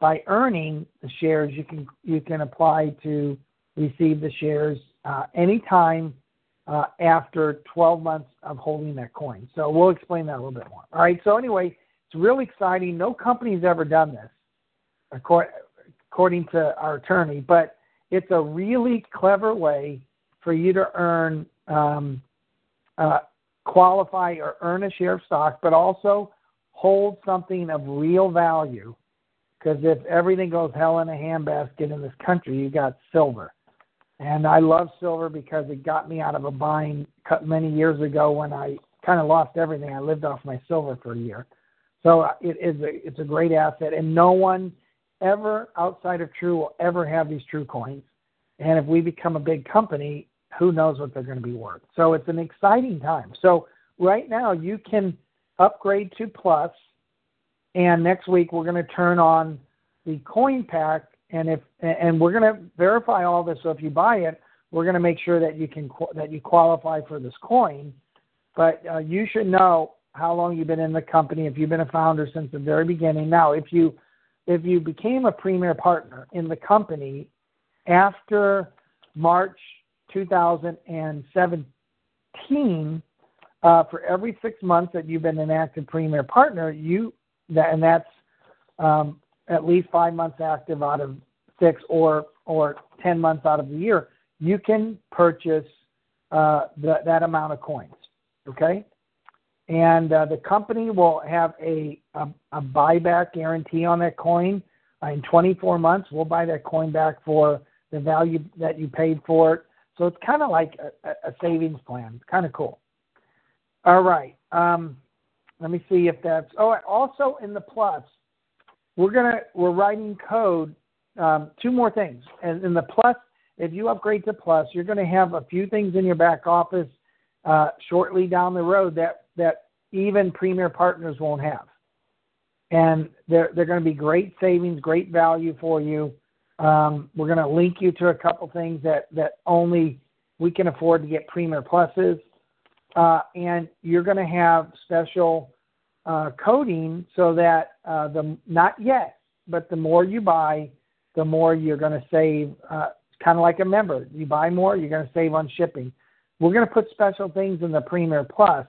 S2: by earning the shares. You can you can apply to receive the shares uh, anytime uh, after 12 months of holding that coin. So we'll explain that a little bit more. All right. So anyway, it's really exciting. No company's ever done this, according to our attorney, but it's a really clever way for you to earn um, uh, qualify or earn a share of stock, but also hold something of real value. Because if everything goes hell in a handbasket in this country, you got silver. And I love silver because it got me out of a bind many years ago when I kind of lost everything. I lived off my silver for a year. So uh, it is a, it's a great asset, and no one ever outside of True will ever have these True coins. And if we become a big company, who knows what they're going to be worth. So it's an exciting time. So right now you can upgrade to Plus, and next week we're going to turn on the coin pack, and if and we're going to verify all this. So if you buy it, we're going to make sure that you can that you qualify for this coin. But uh, you should know how long you've been in the company. If you've been a founder since the very beginning. Now, if you if you became a premier partner in the company after March 2017, uh, for every six months that you've been an active premier partner, you that and that's um, at least five months active out of six, or or ten months out of the year, you can purchase uh, the, that amount of coins. Okay, and uh, the company will have a, a, a buyback guarantee on that coin. Uh, in 24 months, we'll buy that coin back for the value that you paid for it. So it's kind of like a, a savings plan. Kind of cool. All right. Um, let me see if that's. Oh, also in the plus, we're gonna we're writing code. Um, two more things, and in the plus, if you upgrade to plus, you're going to have a few things in your back office uh, shortly down the road that that even premier partners won't have, and they're they're going to be great savings, great value for you. Um, we're going to link you to a couple things that that only we can afford to get premier pluses, uh, and you're going to have special uh, coding so that uh, the not yet, but the more you buy, the more you're going to save. Uh, kind of like a member, you buy more, you're going to save on shipping. We're going to put special things in the Premier Plus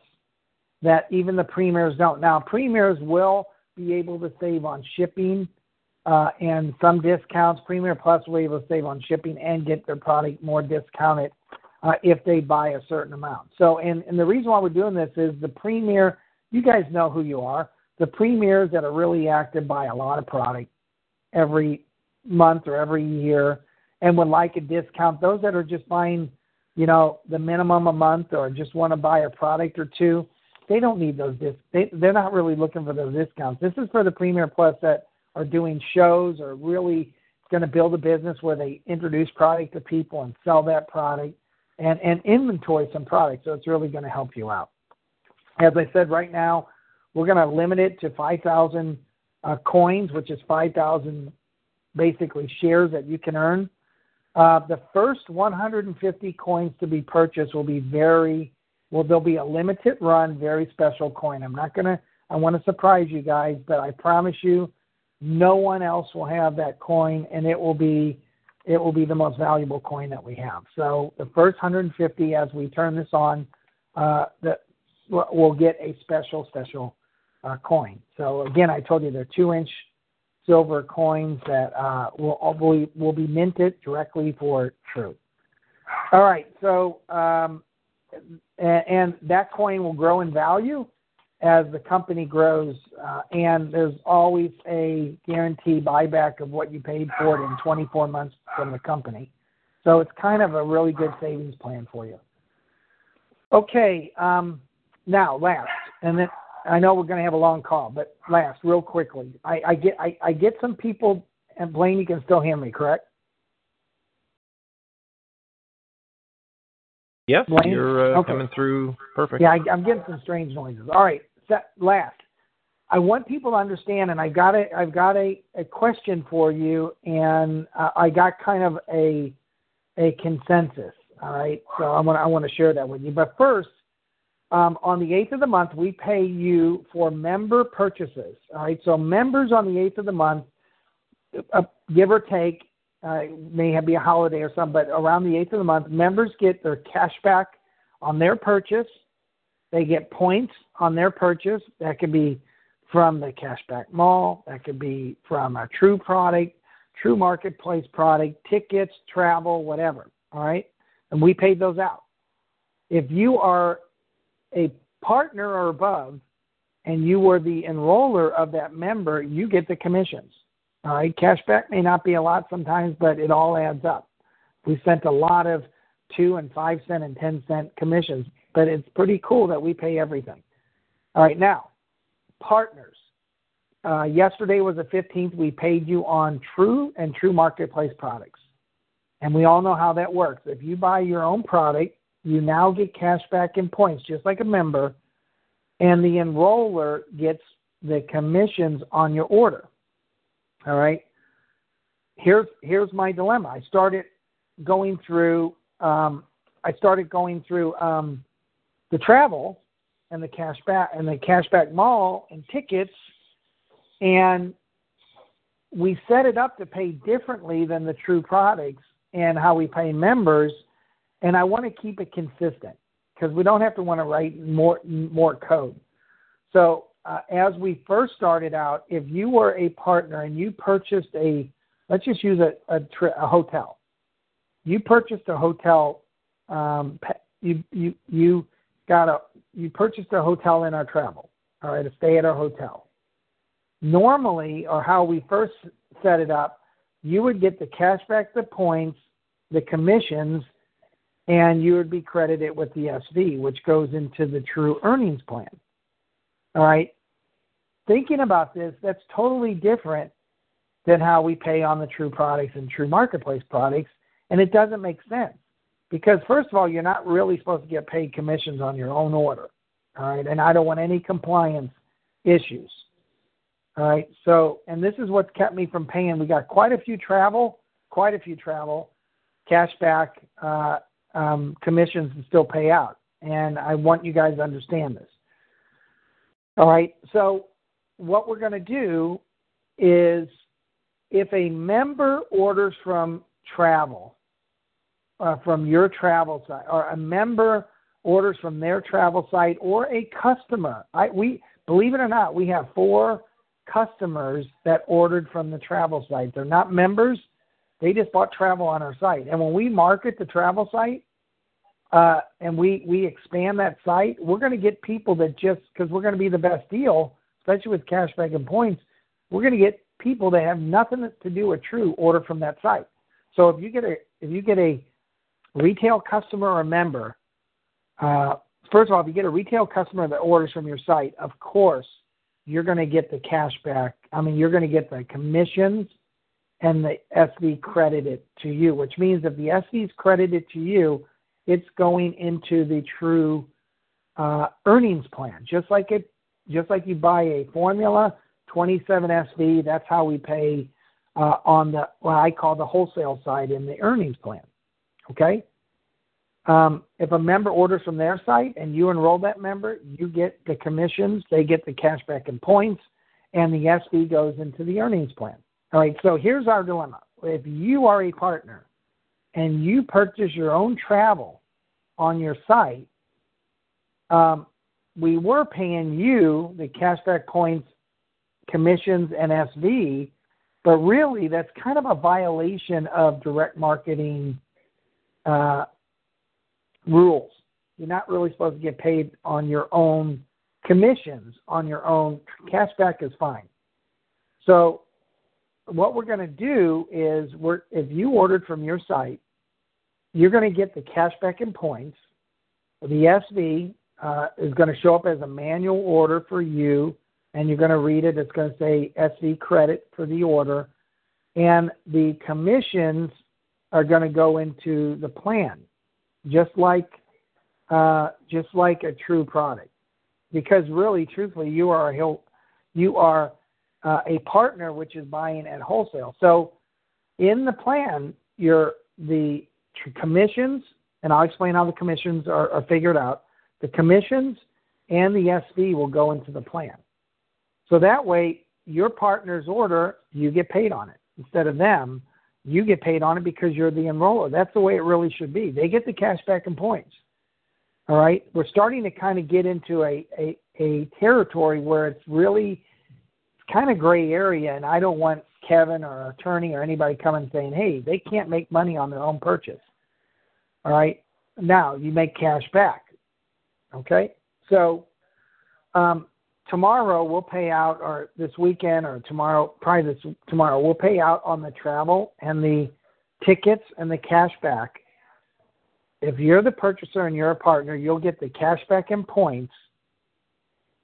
S2: that even the premiers don't. Now, premiers will be able to save on shipping uh, and some discounts. Premier Plus will be able to save on shipping and get their product more discounted uh, if they buy a certain amount. So, and, and the reason why we're doing this is the Premier, you guys know who you are. The premiers that are really active buy a lot of product every month or every year and would like a discount. Those that are just buying, you know, the minimum a month or just want to buy a product or two, they don't need those dis. They they're not really looking for those discounts. This is for the Premier Plus that are doing shows or really going to build a business where they introduce product to people and sell that product and and inventory some products. So it's really going to help you out. As I said, right now we're going to limit it to 5,000 uh, coins, which is 5,000 basically shares that you can earn. Uh, the first 150 coins to be purchased will be very well. There'll be a limited run, very special coin. I'm not gonna. I want to surprise you guys, but I promise you, no one else will have that coin, and it will be it will be the most valuable coin that we have. So the first 150, as we turn this on, uh, that will get a special special uh, coin. So again, I told you they're two inch silver coins that uh, will, will, will be minted directly for True. All right, so um, and, and, that coin will grow in value as the company grows, uh, and there's always a guaranteed buyback of what you paid for it in 24 months from the company. So it's kind of a really good savings plan for you. Okay, um, now last, and then I know we're going to have a long call, but last, real quickly, I, I get I, I get some people, and Blaine, you can still hear me, correct?
S1: Yes, Blaine? you're uh, okay. coming through perfect.
S2: Yeah, I, am getting some strange noises. All right, set, last, I want people to understand, and I've got a I've got a, a question for you, and uh, I got kind of a a consensus. All right, so I want I want to share that with you. But first, um, on the 8th of the month, we pay you for member purchases. All right, so members on the 8th of the month, uh, give or take, uh, may have be a holiday or something, but around the 8th of the month, members get their cash back on their purchase. They get points on their purchase. That could be from the Cashback Mall, that could be from a True product, True Marketplace product, tickets, travel, whatever. All right, and we paid those out. If you are a partner or above and you were the enroller of that member, you get the commissions. All right, cashback may not be a lot sometimes, but it all adds up. We sent a lot of two and five cent and ten cent commissions, but it's pretty cool that we pay everything. All right, now partners. Uh, yesterday was the 15th. We paid you on True and True Marketplace products. And we all know how that works. If you buy your own product, you now get cash back in points, just like a member, and the enroller gets the commissions on your order. All right. Here's here's my dilemma. I started going through um, I started going through um, the travel and the cashback and the cashback mall and tickets, and we set it up to pay differently than the true products and how we pay members. And I want to keep it consistent because we don't have to want to write more more code. So uh, as we first started out, if you were a partner and you purchased a, let's just use a a, tri- a hotel, you purchased a hotel, um, you you you got a you purchased a hotel in our travel, all right, a stay at our hotel. Normally, or how we first set it up, you would get the cash back, the points, the commissions, and you would be credited with the SV, which goes into the true earnings plan. All right. Thinking about this, that's totally different than how we pay on the true products and true marketplace products. And it doesn't make sense because, first of all, you're not really supposed to get paid commissions on your own order. All right. And I don't want any compliance issues. All right. So, and this is what's kept me from paying. We got quite a few travel, quite a few travel, cashback uh, um, commissions to still pay out. And I want you guys to understand this. All right. So what we're going to do is if a member orders from travel, uh, from your travel site, or a member orders from their travel site, or a customer, I, we believe it or not, we have four customers that ordered from the travel site. They're not members; they just bought travel on our site. And when we market the travel site, uh, and we we expand that site, we're going to get people that just because we're going to be the best deal, especially with cashback and points, we're going to get people that have nothing to do with True order from that site. So if you get a if you get a retail customer or member, uh, first of all, if you get a retail customer that orders from your site, of course you're going to get the cashback. I mean, you're going to get the commissions and the SV credited to you, which means if the SV is credited to you, it's going into the true uh, earnings plan, just like it, just like you buy a formula 27 SV. That's how we pay uh, on the what I call the wholesale side in the earnings plan. Okay. Um, if a member orders from their site and you enroll that member, you get the commissions, they get the cashback and points, and the SV goes into the earnings plan. All right, so here's our dilemma. If you are a partner and you purchase your own travel on your site, um, we were paying you the cashback points, commissions, and SV, but really that's kind of a violation of direct marketing uh, rules. You're not really supposed to get paid on your own commissions on your own. Cashback is fine. So what we're going to do is we're, if you ordered from your site you're going to get the cashback in points. The SV uh, is going to show up as a manual order for you, and you're going to read it. It's going to say SV credit for the order, and the commissions are going to go into the plan, just like uh, just like a true product. Because really, truthfully, you are a you are uh, a partner which is buying at wholesale. So in the plan, your the commissions, and I'll explain how the commissions are, are figured out. The commissions and the SV will go into the plan. So that way, your partner's order, you get paid on it. Instead of them, you get paid on it because you're the enroller. That's the way it really should be. They get the cash back and points. All right. We're starting to kind of get into a, a, a territory where it's really kind of gray area, and I don't want Kevin or attorney or anybody coming saying, hey, they can't make money on their own purchase. All right. Now you make cash back. Okay. So um, tomorrow we'll pay out, or this weekend, or tomorrow, probably this tomorrow, we'll pay out on the travel and the tickets and the cash back. If you're the purchaser and you're a partner, you'll get the cash back and points,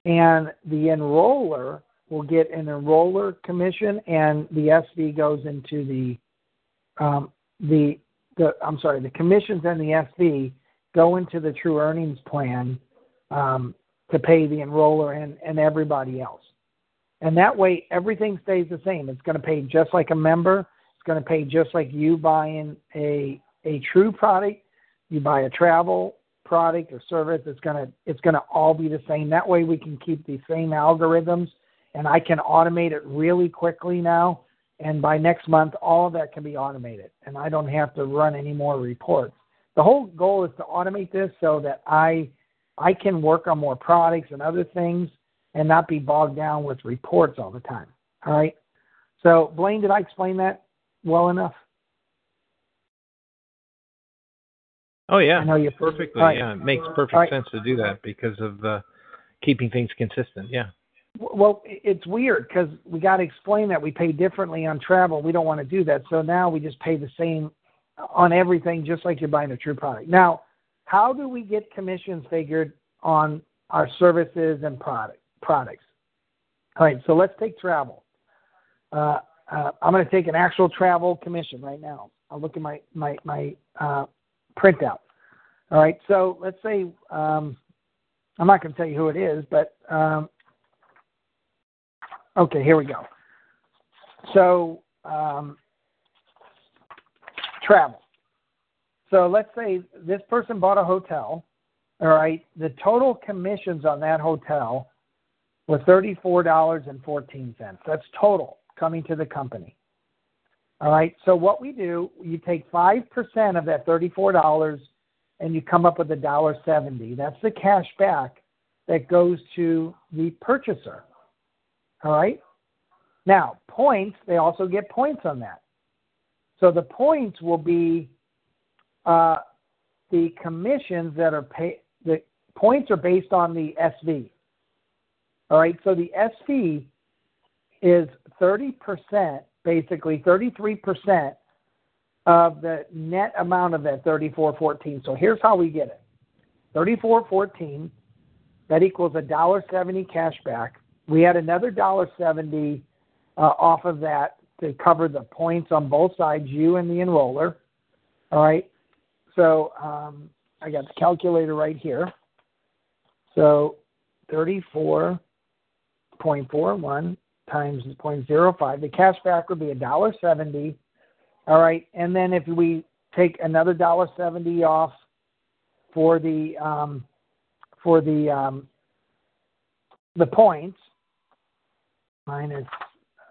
S2: and the enroller will get an enroller commission, and the SV goes into the um, the the I'm sorry, the commissions and the SV go into the true earnings plan um, to pay the enroller and, and everybody else. And that way, everything stays the same. It's going to pay just like a member. It's going to pay just like you buying a a true product. you buy a travel product or service, it's gonna it's gonna all be the same. That way we can keep the same algorithms and I can automate it really quickly now. And by next month, all of that can be automated, and I don't have to run any more reports. The whole goal is to automate this so that I I can work on more products and other things and not be bogged down with reports all the time. All right. So Blaine, did I explain that well enough?
S1: Oh yeah,
S2: I know you
S1: perfectly.
S2: Right.
S1: Yeah, it makes perfect
S2: Right.
S1: sense to do that because of uh, keeping things consistent. Yeah.
S2: Well, it's weird because we got to explain that we pay differently on travel. We don't want to do that. So now we just pay the same on everything, just like you're buying a true product. Now, how do we get commissions figured on our services and product products? All right, so let's take travel. Uh, uh, I'm going to take an actual travel commission right now. I'll look at my my my uh, printout. All right, so let's say um, I'm not going to tell you who it is, but um, Okay, here we go. So, um, travel. So let's say this person bought a hotel. All right, the total commissions on that hotel were thirty-four dollars and fourteen cents. That's total coming to the company. All right. So what we do, you take five percent of that thirty-four dollars, and you come up with a dollar seventy. That's the cash back that goes to the purchaser. All right. Now, points, they also get points on that. So the points will be uh, the commissions that are paid. The points are based on the SV. All right. So the SV is 30%, basically 33% of the net amount of that 3414. So here's how we get it. 3414 that equals a dollar seventy cash back we had another dollar seventy uh, off of that to cover the points on both sides, you and the enroller. All right. So um, I got the calculator right here. So 34.41 times 0.05. The cash back would be a dollar seventy. All right. And then if we take another dollar seventy off for the um, for the um, the points, minus,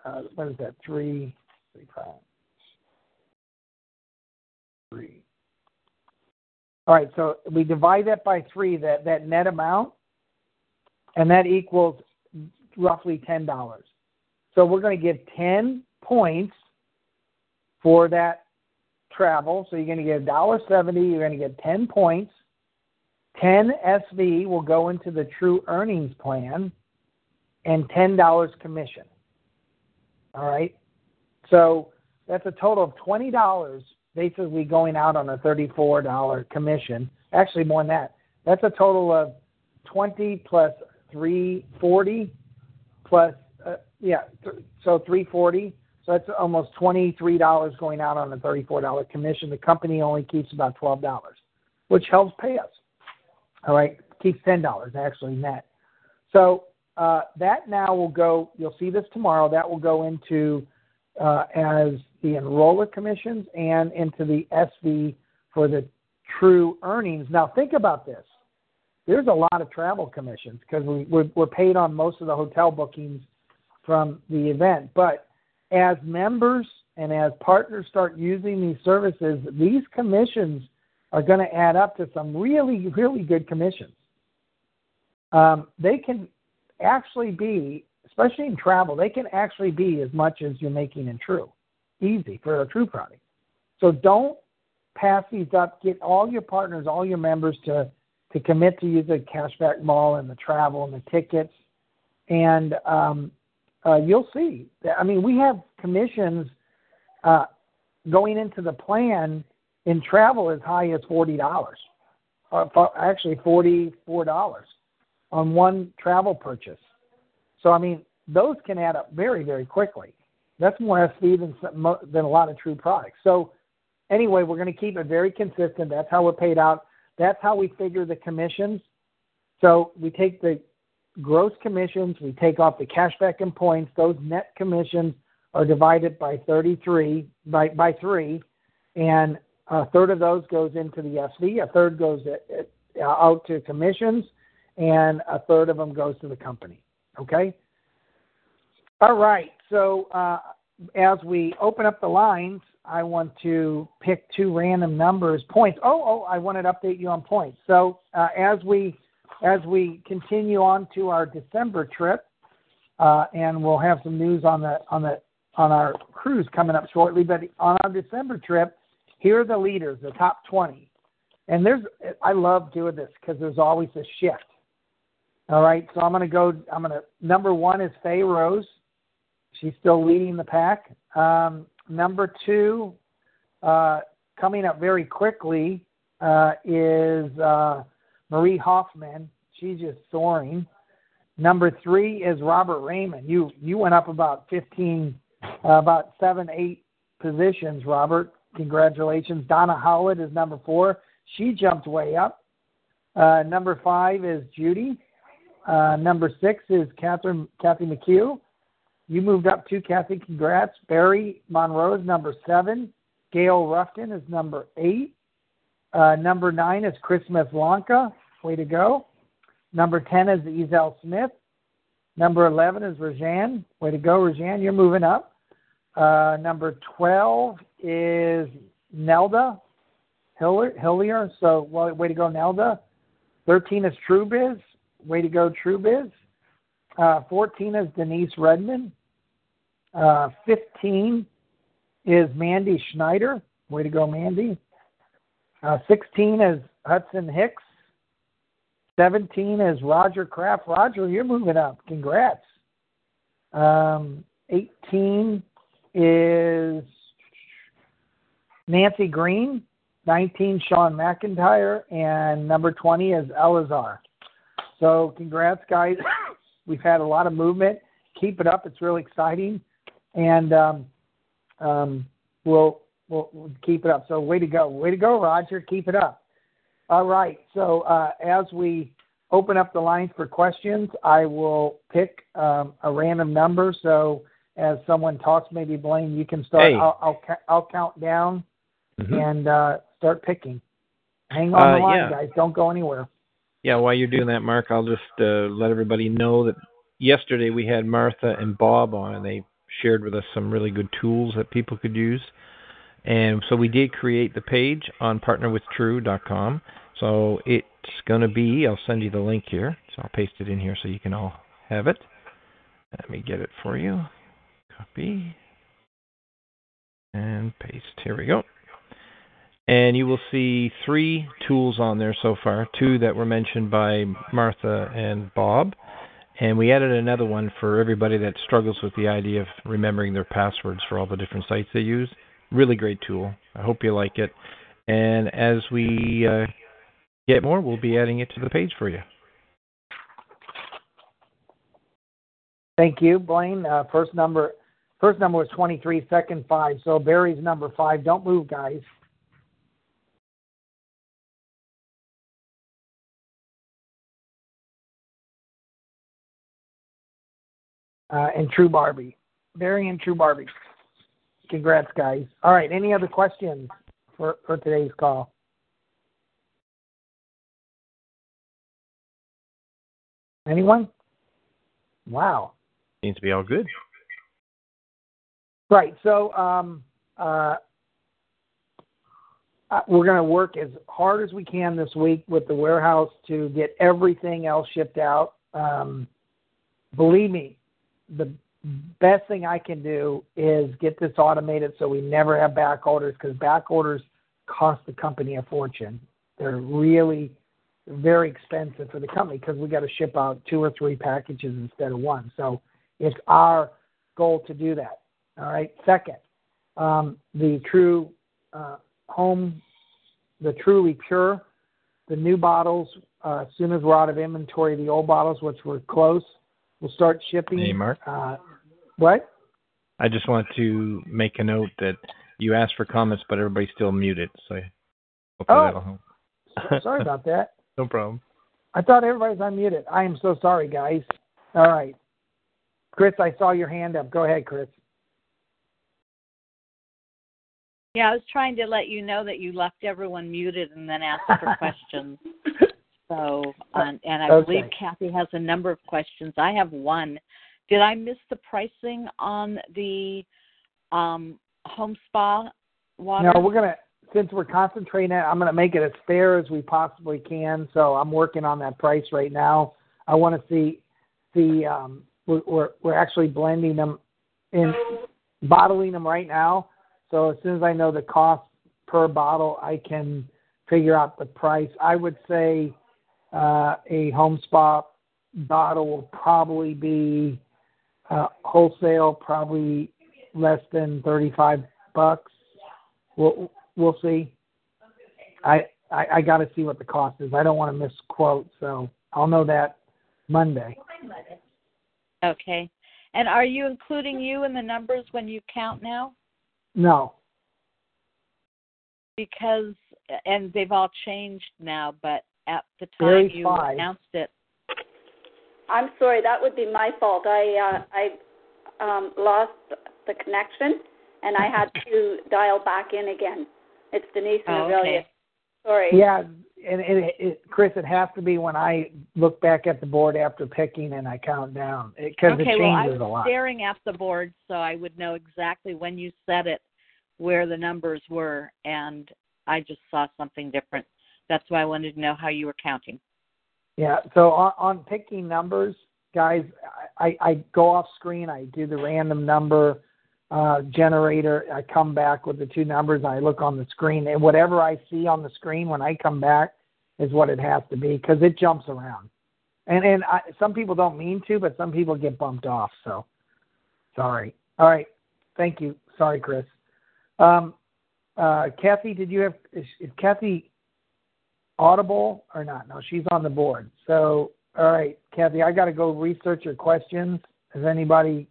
S2: uh, what is that, three, three, five, three. All right, so we divide that by three, that, that net amount, and that equals roughly $10. So we're going to give 10 points for that travel. So you're going to get $1.70, you're going to get 10 points. 10 SV will go into the true earnings plan and $10 commission. All right. So that's a total of $20 basically going out on a $34 commission. Actually, more than that. That's a total of 20 plus 340 plus, uh, yeah, th- so 340. So that's almost $23 going out on a $34 commission. The company only keeps about $12, which helps pay us. All right. Keeps $10 actually net. So uh, that now will go, you'll see this tomorrow, that will go into uh, as the enroller commissions and into the SV for the true earnings. Now, think about this. There's a lot of travel commissions because we, we're, we're paid on most of the hotel bookings from the event. But as members and as partners start using these services, these commissions are going to add up to some really, really good commissions. Um, they can actually be, especially in travel, they can actually be as much as you're making in True. Easy for a True product. So don't pass these up. Get all your partners, all your members to to commit to use the cashback mall and the travel and the tickets, and um, uh, you'll see. I mean, we have commissions uh, going into the plan in travel as high as forty dollars, uh, actually forty four dollars on one travel purchase. So, I mean, those can add up very, very quickly. That's more SV than, than a lot of true products. So, anyway, we're going to keep it very consistent. That's how we're paid out. That's how we figure the commissions. So, we take the gross commissions, we take off the cashback and points. Those net commissions are divided by 33 by by three, and A third of those goes into the SV, a third goes uh, out to commissions, and a third of them goes to the company. Okay? All right. So uh, as we open up the lines, I want to pick two random numbers, points. Oh, oh, I wanted to update you on points. So uh, as we as we continue on to our December trip, uh, and we'll have some news on the on the on our cruise coming up shortly. But on our December trip, here are the leaders, the top 20. And there's I love doing this because there's always a shift. All right, so I'm going to go. I'm going to number one is Faye Rose. She's still leading the pack. Um, number two, uh, coming up very quickly, uh, is uh, Marie Hoffman. She's just soaring. Number three is Robert Raymond. You you went up about fifteen, uh, about seven, eight positions, Robert. Congratulations. Donna Howlett is number four. She jumped way up. Uh, number five is Judy. Uh, number six is Catherine Kathy McHugh. You moved up two, Kathy. Congrats. Barry Monroe is number seven. Gail Ruffin is number eight. Uh, number nine is Chris Blanca. Way to go. Number 10 is Ezel Smith. Number 11 is Rajan. Way to go, Rajan. You're moving up. Uh, number 12 is Nelda Hillier. So, well, way to go, Nelda. 13 is Truebiz. Way to go, Truebiz. Uh, 14 is Denise Redmond. Uh, 15 is Mandy Schneider. Way to go, Mandy. Uh, 16 is Hudson Hicks. 17 is Roger Kraft. Roger, you're moving up. Congrats. Um, 18 is Nancy Green. 19, Sean McIntyre. And number 20 is Elazar. So, congrats, guys. We've had a lot of movement. Keep it up. It's really exciting and um, um, we'll, we'll, we'll keep it up. So way to go, way to go, Roger. Keep it up. All right. So uh, as we open up the lines for questions, I will pick um, a random number. So as someone talks, maybe Blaine, you can start.
S1: Hey.
S2: I'll, I'll, I'll count down
S1: Mm-hmm.
S2: and uh, start picking. Hang on
S1: Uh,
S2: the line,
S1: yeah.
S2: guys. Don't go anywhere.
S1: Yeah, while you're doing that, Mark, I'll just uh, let everybody know that yesterday we had Martha and Bob on, and they shared with us some really good tools that people could use. And so we did create the page on partnerwithtrue.com. So it's going to be, I'll send you the link here. So I'll paste it in here so you can all have it. Let me get it for you. Copy. And paste. Here we go. And you will see three tools on there so far two that were mentioned by Martha and Bob. And we added another one for everybody that struggles with the idea of remembering their passwords for all the different sites they use. Really great tool. I hope you like it. And as we uh, get more, we'll be adding it to the page for you.
S2: Thank you, Blaine. Uh, first number, first number was 23, second five. So Barry's number five. Don't move, guys. Uh, and True Barbie, Barry and True Barbie. Congrats, guys. All right. Any other questions for for today's call? Anyone? Wow.
S1: Seems to be all good.
S2: Right. So um, uh, uh, we're going to work as hard as we can this week with the warehouse to get everything else shipped out. Um, believe me, the best thing I can do is get this automated so we never have back orders because back orders cost the company a fortune. They're really very expensive for the company because we got to ship out two or three packages instead of one. So it's our goal to do that. All right. Second, um, the true uh, home, the truly pure, the new bottles. Uh, as soon as we're out of inventory, the old bottles, which were close, we'll start shipping.
S1: Hey, Mark.
S2: Uh, what?
S1: I just want to make a note that you asked for comments, but everybody's still muted. So hopefully
S2: Oh.
S1: that'll help.
S2: Sorry about that.
S1: no problem.
S2: I thought everybody's unmuted. I am so sorry, guys. All right. Chris, I saw your hand up. Go ahead, Chris.
S3: Yeah, I was trying to let you know that you left everyone muted and then asked for questions. So, um, and I
S2: Okay.
S3: believe Kathy has a number of questions. I have one. Did I miss the pricing on the um, home spa water?
S2: No, we're gonna since we're concentrating, it, I'm gonna make it as fair as we possibly can. So I'm working on that price right now. I want to see see um, we're, we're we're actually blending them in bottling them right now. So as soon as I know the cost per bottle, I can figure out the price. I would say uh, a home spa bottle will probably be uh, wholesale, probably less than thirty-five bucks. We'll we'll see. I I, I got to see what the cost is. I don't want to misquote, so I'll know that Monday.
S3: Okay. And are you including you in the numbers when you count now?
S2: No,
S3: Because and they've all changed now, but at the time
S2: Very
S3: you
S2: fine.
S3: announced it,
S4: I'm sorry, that would be my fault. I uh, I um, lost the connection, and I had to dial back in again. It's Denise and
S3: Oh,
S4: Aurelia.
S3: okay.
S4: Sorry.
S2: yeah, and it, it, Chris, it has to be when I look back at the board after picking and I count down because
S3: okay,
S2: it
S3: well, I
S2: changes
S3: was
S2: a lot.
S3: staring at the board, so I would know exactly when you said it, where the numbers were, and I just saw something different. That's why I wanted to know how you were counting.
S2: Yeah. So on, on picking numbers, guys, I, I go off screen. I do the random number uh, generator. I come back with the two numbers. I look on the screen, and whatever I see on the screen when I come back is what it has to be because it jumps around. And and I, some people don't mean to, but some people get bumped off. So sorry. All right. Thank you. Sorry, Chris. Um, uh, Kathy, did you have is, is Kathy audible or not? No, she's on the board. So, all right, Kathy, I got to go research your questions. Has anybody,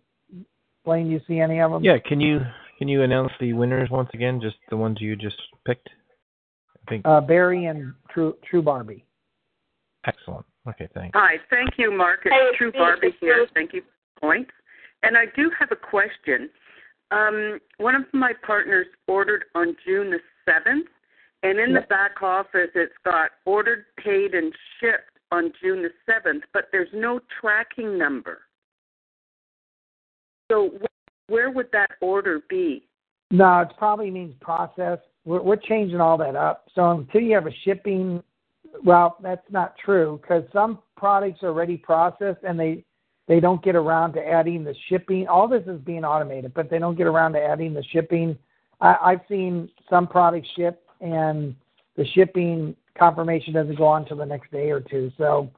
S2: Blaine, you see any of them?
S1: Yeah, can you can you announce the winners once again? Just the ones you just picked. I think
S2: Uh, Barry and True True Barbie.
S1: excellent. Okay, thanks.
S5: Hi, thank you, Mark. It's
S4: Hey,
S5: True Barbie
S4: Lisa.
S5: here. Thank you for the points. And I do have a question. Um, one of my partners ordered on June the 7th, and in the back office it's got ordered, paid, and shipped on June the 7th, but there's no tracking number. So wh- where would that order be?
S2: No, it probably means process. We're, we're changing all that up. So until you have a shipping, well, that's not true because some products are already processed and they they don't get around to adding the shipping. All this is being automated, but they don't get around to adding the shipping. I, I've seen some products ship and the shipping confirmation doesn't go on until the next day or two. So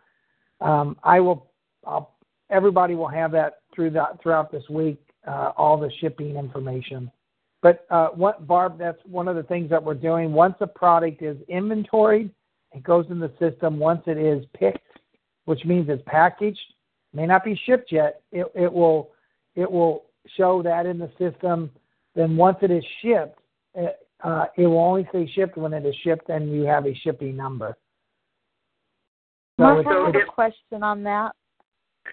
S2: um, I will, I'll, everybody will have that through that throughout this week, uh, all the shipping information. But uh, what Barb, that's one of the things that we're doing. Once a product is inventoried, it goes in the system. Once it is picked, which means it's packaged, may not be shipped yet. It, it will it will show that in the system. Then once it is shipped, uh, it will only say shipped when it is shipped, and you have a shipping number. So
S3: Mark, I have a question on that.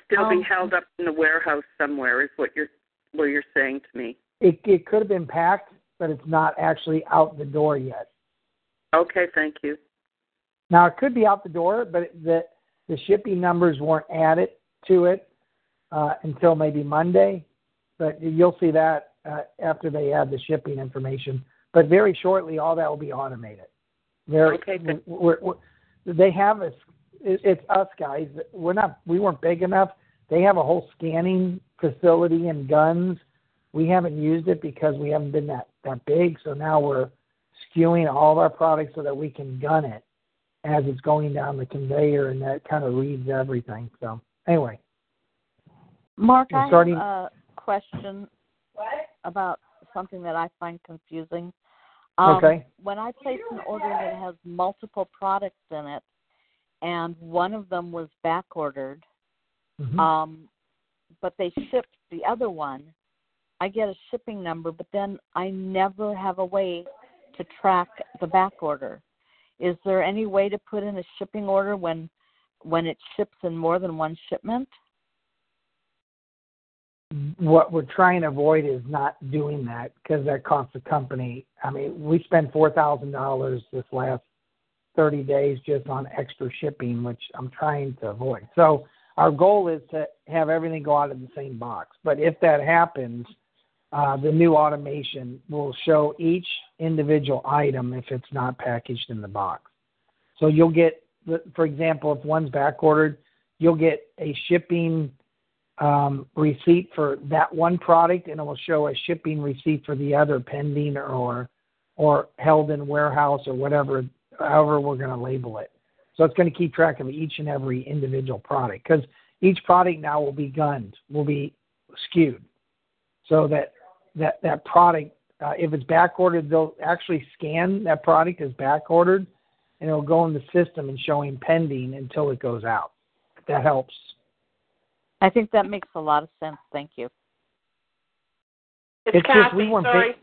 S5: Still
S3: Um,
S5: be held up in the warehouse somewhere is what you're what you're saying to me.
S2: it, it could have been packed, but it's not actually out the door yet.
S5: Okay, thank you.
S2: Now it could be out the door, but it- the the shipping numbers weren't added to it uh, until maybe Monday. But you'll see that uh, after they add the shipping information. But very shortly, all that will be automated. Very,
S5: Okay,
S2: we're, we're, they have us. It, it's us guys. We're not. We weren't big enough. They have a whole scanning facility and guns. We haven't used it because we haven't been that that big. So now we're SKUing all of our products so that we can gun it as it's going down the conveyor, and that kind of reads everything. So anyway,
S3: Mark,
S2: We're
S3: I have a question about something that I find confusing. Um,
S2: Okay.
S3: When I place an order that has multiple products in it, and one of them was back ordered,
S2: Mhm.
S3: um, but they shipped the other one, I get a shipping number, but then I never have a way to track the back order. Is there any way to put in a shipping order when when it ships in more than one shipment?
S2: What we're trying to avoid is not doing that because that costs the company. I mean, we spent four thousand dollars this last thirty days just on extra shipping, which I'm trying to avoid. So our goal is to have everything go out of the same box. But if that happens, uh, the new automation will show each individual item if it's not packaged in the box. So you'll get, for example, if one's back ordered, you'll get a shipping um, receipt for that one product, and it will show a shipping receipt for the other pending or or held in warehouse or whatever, however we're going to label it. So it's going to keep track of each and every individual product because each product now will be gunned, will be SKUed, so that that that product, uh, if it's back ordered, they'll actually scan that product as back ordered, and it'll go in the system and showing pending until it goes out. That helps.
S3: I think that makes a lot of sense. Thank you.
S5: It's,
S2: it's
S5: Kathy,
S2: just we weren't
S5: sorry.
S2: big.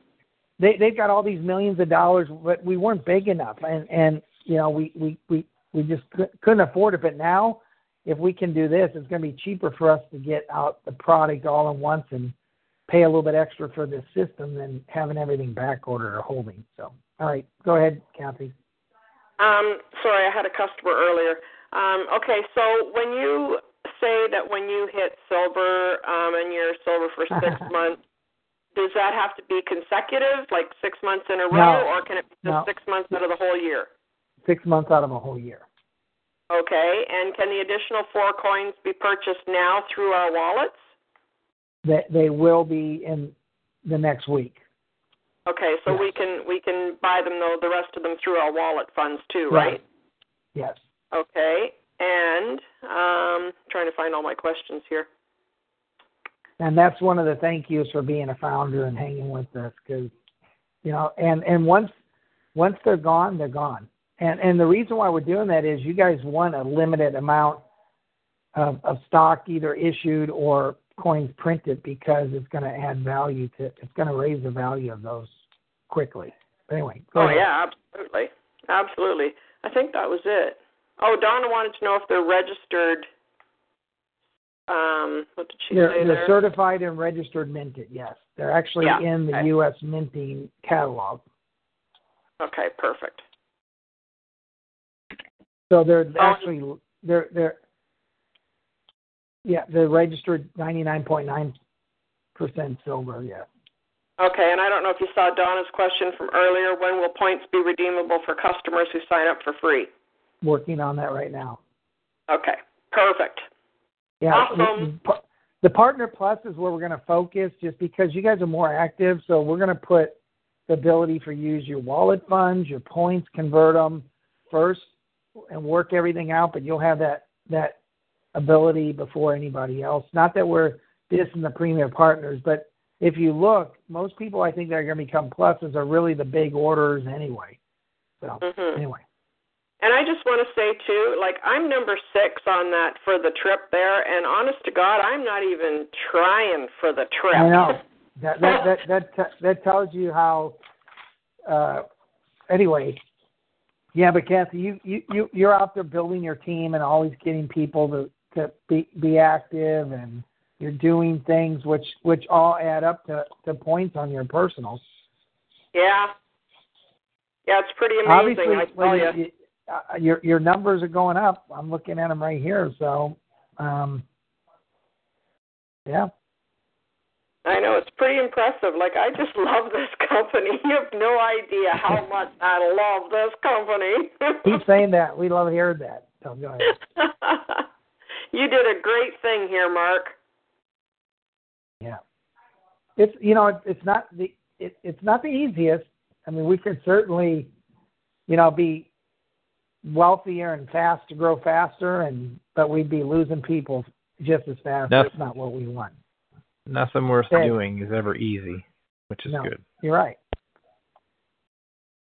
S2: They they've got all these millions of dollars, but we weren't big enough, and and you know we we we we just couldn't afford it. But now, if we can do this, it's going to be cheaper for us to get out the product all at once and pay a little bit extra for this system than having everything back ordered or holding. So, all right, go ahead, Kathy.
S6: Um, sorry, I had a customer earlier. Um, okay, so when you say that when you hit silver um, and you're silver for six months, does that have to be consecutive, like six months in a row,
S2: No.
S6: or can it be just
S2: No.
S6: six months out of the whole year?
S2: Six months out of a whole year.
S6: Okay, and can the additional four coins be purchased now through our wallets?
S2: That they will be in the next week.
S6: Okay, so
S2: Yes.
S6: we can we can buy them though the rest of them through our wallet funds too, right?
S2: Yes.
S6: Okay, and um, trying to find all my questions here.
S2: and that's one of the thank yous for being a founder and hanging with us because you know and and once once they're gone they're gone and and the reason why we're doing that is you guys want a limited amount of, of stock either issued or coins printed because it's going to add value to it's going to raise the value of those quickly but anyway go
S6: Oh
S2: ahead.
S6: yeah, absolutely, absolutely. I think that was it. Oh, Donna wanted to know if they're registered. Um, what did she
S2: they're,
S6: say
S2: they're
S6: there?
S2: certified and registered minted yes they're actually
S6: Yeah,
S2: in the
S6: okay.
S2: us minting catalog
S6: Okay, perfect.
S2: So they're
S6: Oh.
S2: actually they're they're yeah they're registered ninety nine point nine percent silver. Yeah.
S6: Okay, and I don't know if you saw Donna's question from earlier. When will points be redeemable for customers who sign up for free?
S2: Working on that right now.
S6: Okay, perfect.
S2: Yeah.
S6: Awesome.
S2: The, the partner plus is where we're going to focus, just because you guys are more active. So we're going to put the ability for you to use your wallet funds, your points, convert them first, and work everything out. But you'll have that that ability before anybody else. Not that we're dissing the premier partners, but if you look, most people I think that are going to become pluses are really the big orders anyway. So
S6: Mhm.
S2: anyway,
S6: And I just want to say too, like I'm number six on that for the trip there, and honest to God, I'm not even trying for the trip.
S2: I know that that that that that tells you how. Uh, anyway, yeah, but Kathy, you you you you're out there building your team and always getting people to to be be active and you're doing things which which all add up to to points on your personals.
S6: yeah, yeah, it's pretty amazing.
S2: Obviously,
S6: I tell you.
S2: you, uh, your your numbers are going up. I'm looking at them right here. So, um, yeah.
S6: I know it's pretty impressive. Like I just love this company. You have no idea how much I love this company.
S2: Keep saying that. We love hearing that. So go ahead.
S6: you did a great thing here, Mark.
S2: Yeah, it's you know it's, it's not the it, it's not the easiest. I mean, we could certainly, you know, be wealthier and fast to grow faster, and but we'd be losing people just as fast.
S1: That's-
S2: That's not what we want.
S1: Nothing worth
S2: Okay.
S1: doing is ever easy, which is
S2: No.
S1: good.
S2: You're right.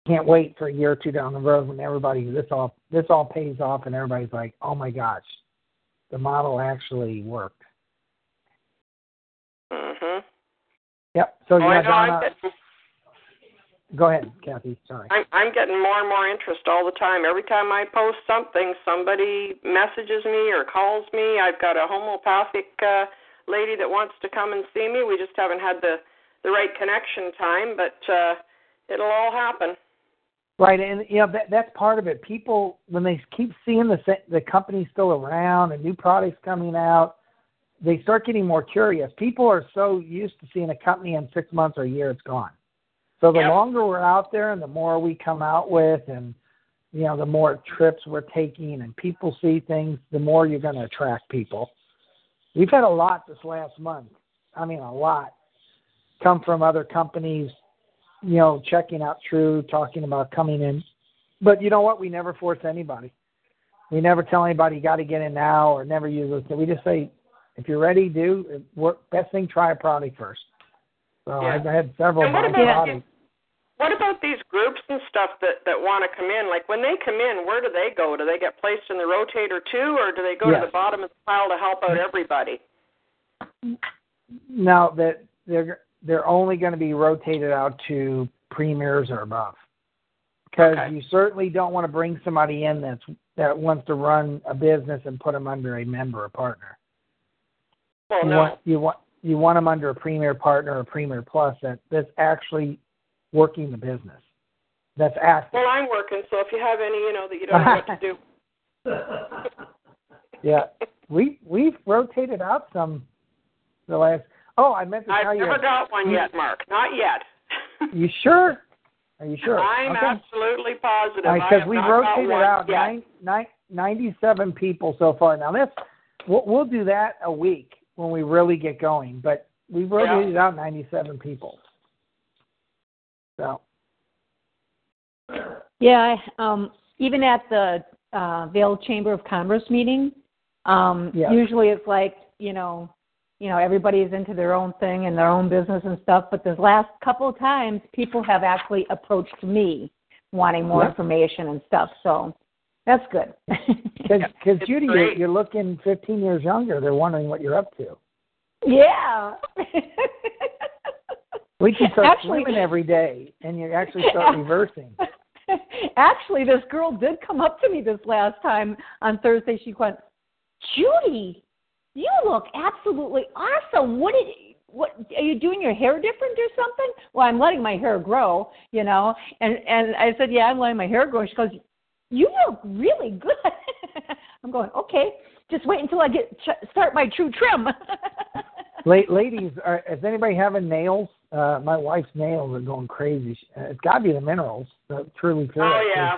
S2: Can't wait for a year or two down the road when everybody this all this all pays off and everybody's like, oh my gosh, the model actually worked.
S6: Mhm.
S2: Yep. So
S6: Oh,
S2: yeah,
S6: I know.
S2: Donna,
S6: getting,
S2: go ahead, Kathy. Sorry.
S6: I'm, I'm getting more and more interest all the time. Every time I post something, somebody messages me or calls me. I've got a homeopathic uh, lady that wants to come and see me. We just haven't had the the right connection time, but uh, it'll all happen.
S2: Right, and you know that that's part of it. People when they keep seeing the the company still around and new products coming out, they start getting more curious. People are so used to seeing a company in six months or a year, it's gone. So the
S6: Yep.
S2: longer we're out there, and the more we come out with, and you know, the more trips we're taking, and people see things, the more you're going to attract people. We've had a lot this last month. I mean, a lot come from other companies you know, checking out TRU, talking about coming in. But you know what? We never force anybody. We never tell anybody you got to get in now or never use this. We just say, if you're ready, do. Work, best thing, try a product first. So
S6: Yeah.
S2: I've had several
S6: And what about-
S2: products.
S6: What about these groups and stuff that that want to come in? Like when they come in, where do they go? Do they get placed in the rotator too, or do they go
S2: Yes.
S6: to the bottom of the pile to help out everybody?
S2: Now that they're they're only going to be rotated out to premiers or above, because
S6: Okay.
S2: you certainly don't want to bring somebody in that's that wants to run a business and put them under a member or partner.
S6: Well,
S2: you
S6: no.
S2: want you want you want them under a premier partner or premier plus that that's actually working the business. That's active.
S6: Well, I'm working, so if you have any, you know, that you don't know what to do.
S2: yeah, we we've rotated out some the last. Oh, I meant to tell you.
S6: I've
S2: you.
S6: never got one yet, Mark. Not yet.
S2: You sure? Are you sure?
S6: I'm
S2: okay.
S6: absolutely positive.
S2: Because
S6: have
S2: we've rotated out nine, nine, 97 people so far. Now this, we'll, we'll do that a week when we really get going. But we've rotated out 97 people. So
S7: Yeah, um, even at the uh, Vail Chamber of Commerce meeting, um,
S2: Yeah.
S7: usually it's like you know, you know, everybody's into their own thing and their own business and stuff. But this last couple of times, people have actually approached me wanting more
S2: Yeah.
S7: information and stuff. So that's good.
S2: because
S6: It's
S2: Judy, you're, you're looking 15 years younger. They're wondering what you're up to.
S7: yeah.
S2: We can start
S7: Actually-
S2: swimming every day, and you actually start
S7: Yeah.
S2: reversing.
S7: Actually, this girl did come up to me this last time on Thursday. She went, Judy, you look absolutely awesome. What did what are you doing your hair different or something? Well, I'm letting my hair grow, you know. And and I said, yeah, I'm letting my hair grow. She goes, you look really good. I'm going, okay. Just wait until I get ch- start my true trim.
S2: La- ladies, are, is anybody having nails? Uh, my wife's nails are going crazy. She- Uh, it's got to be the minerals. The truly pure.
S6: Oh yeah.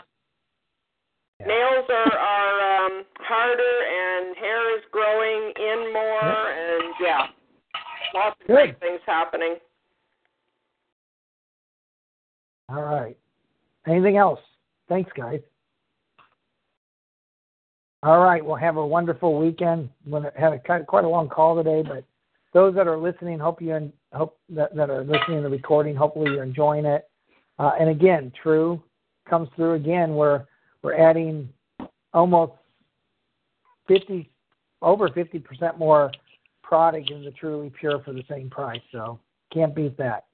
S2: Yeah.
S6: Nails are are um harder and hair is growing in more and yeah. Lots of
S2: Good.
S6: great things happening.
S2: All right. Anything else? Thanks, guys. All right. Well, have a wonderful weekend. We had a quite quite a long call today, but those that are listening, hope you en- hope that, that are listening to the recording, hopefully you're enjoying it. Uh, and again, TRU comes through again. We're we're adding almost fifty, over fifty percent more product in the Truly Pure for the same price. So can't beat that.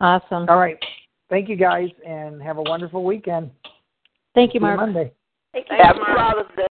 S7: awesome.
S2: All right. Thank you guys and have a wonderful weekend.
S7: Thank you,
S2: See you
S7: Mark.
S2: Monday.
S4: Take
S6: Thanks,
S4: care.
S6: Mark.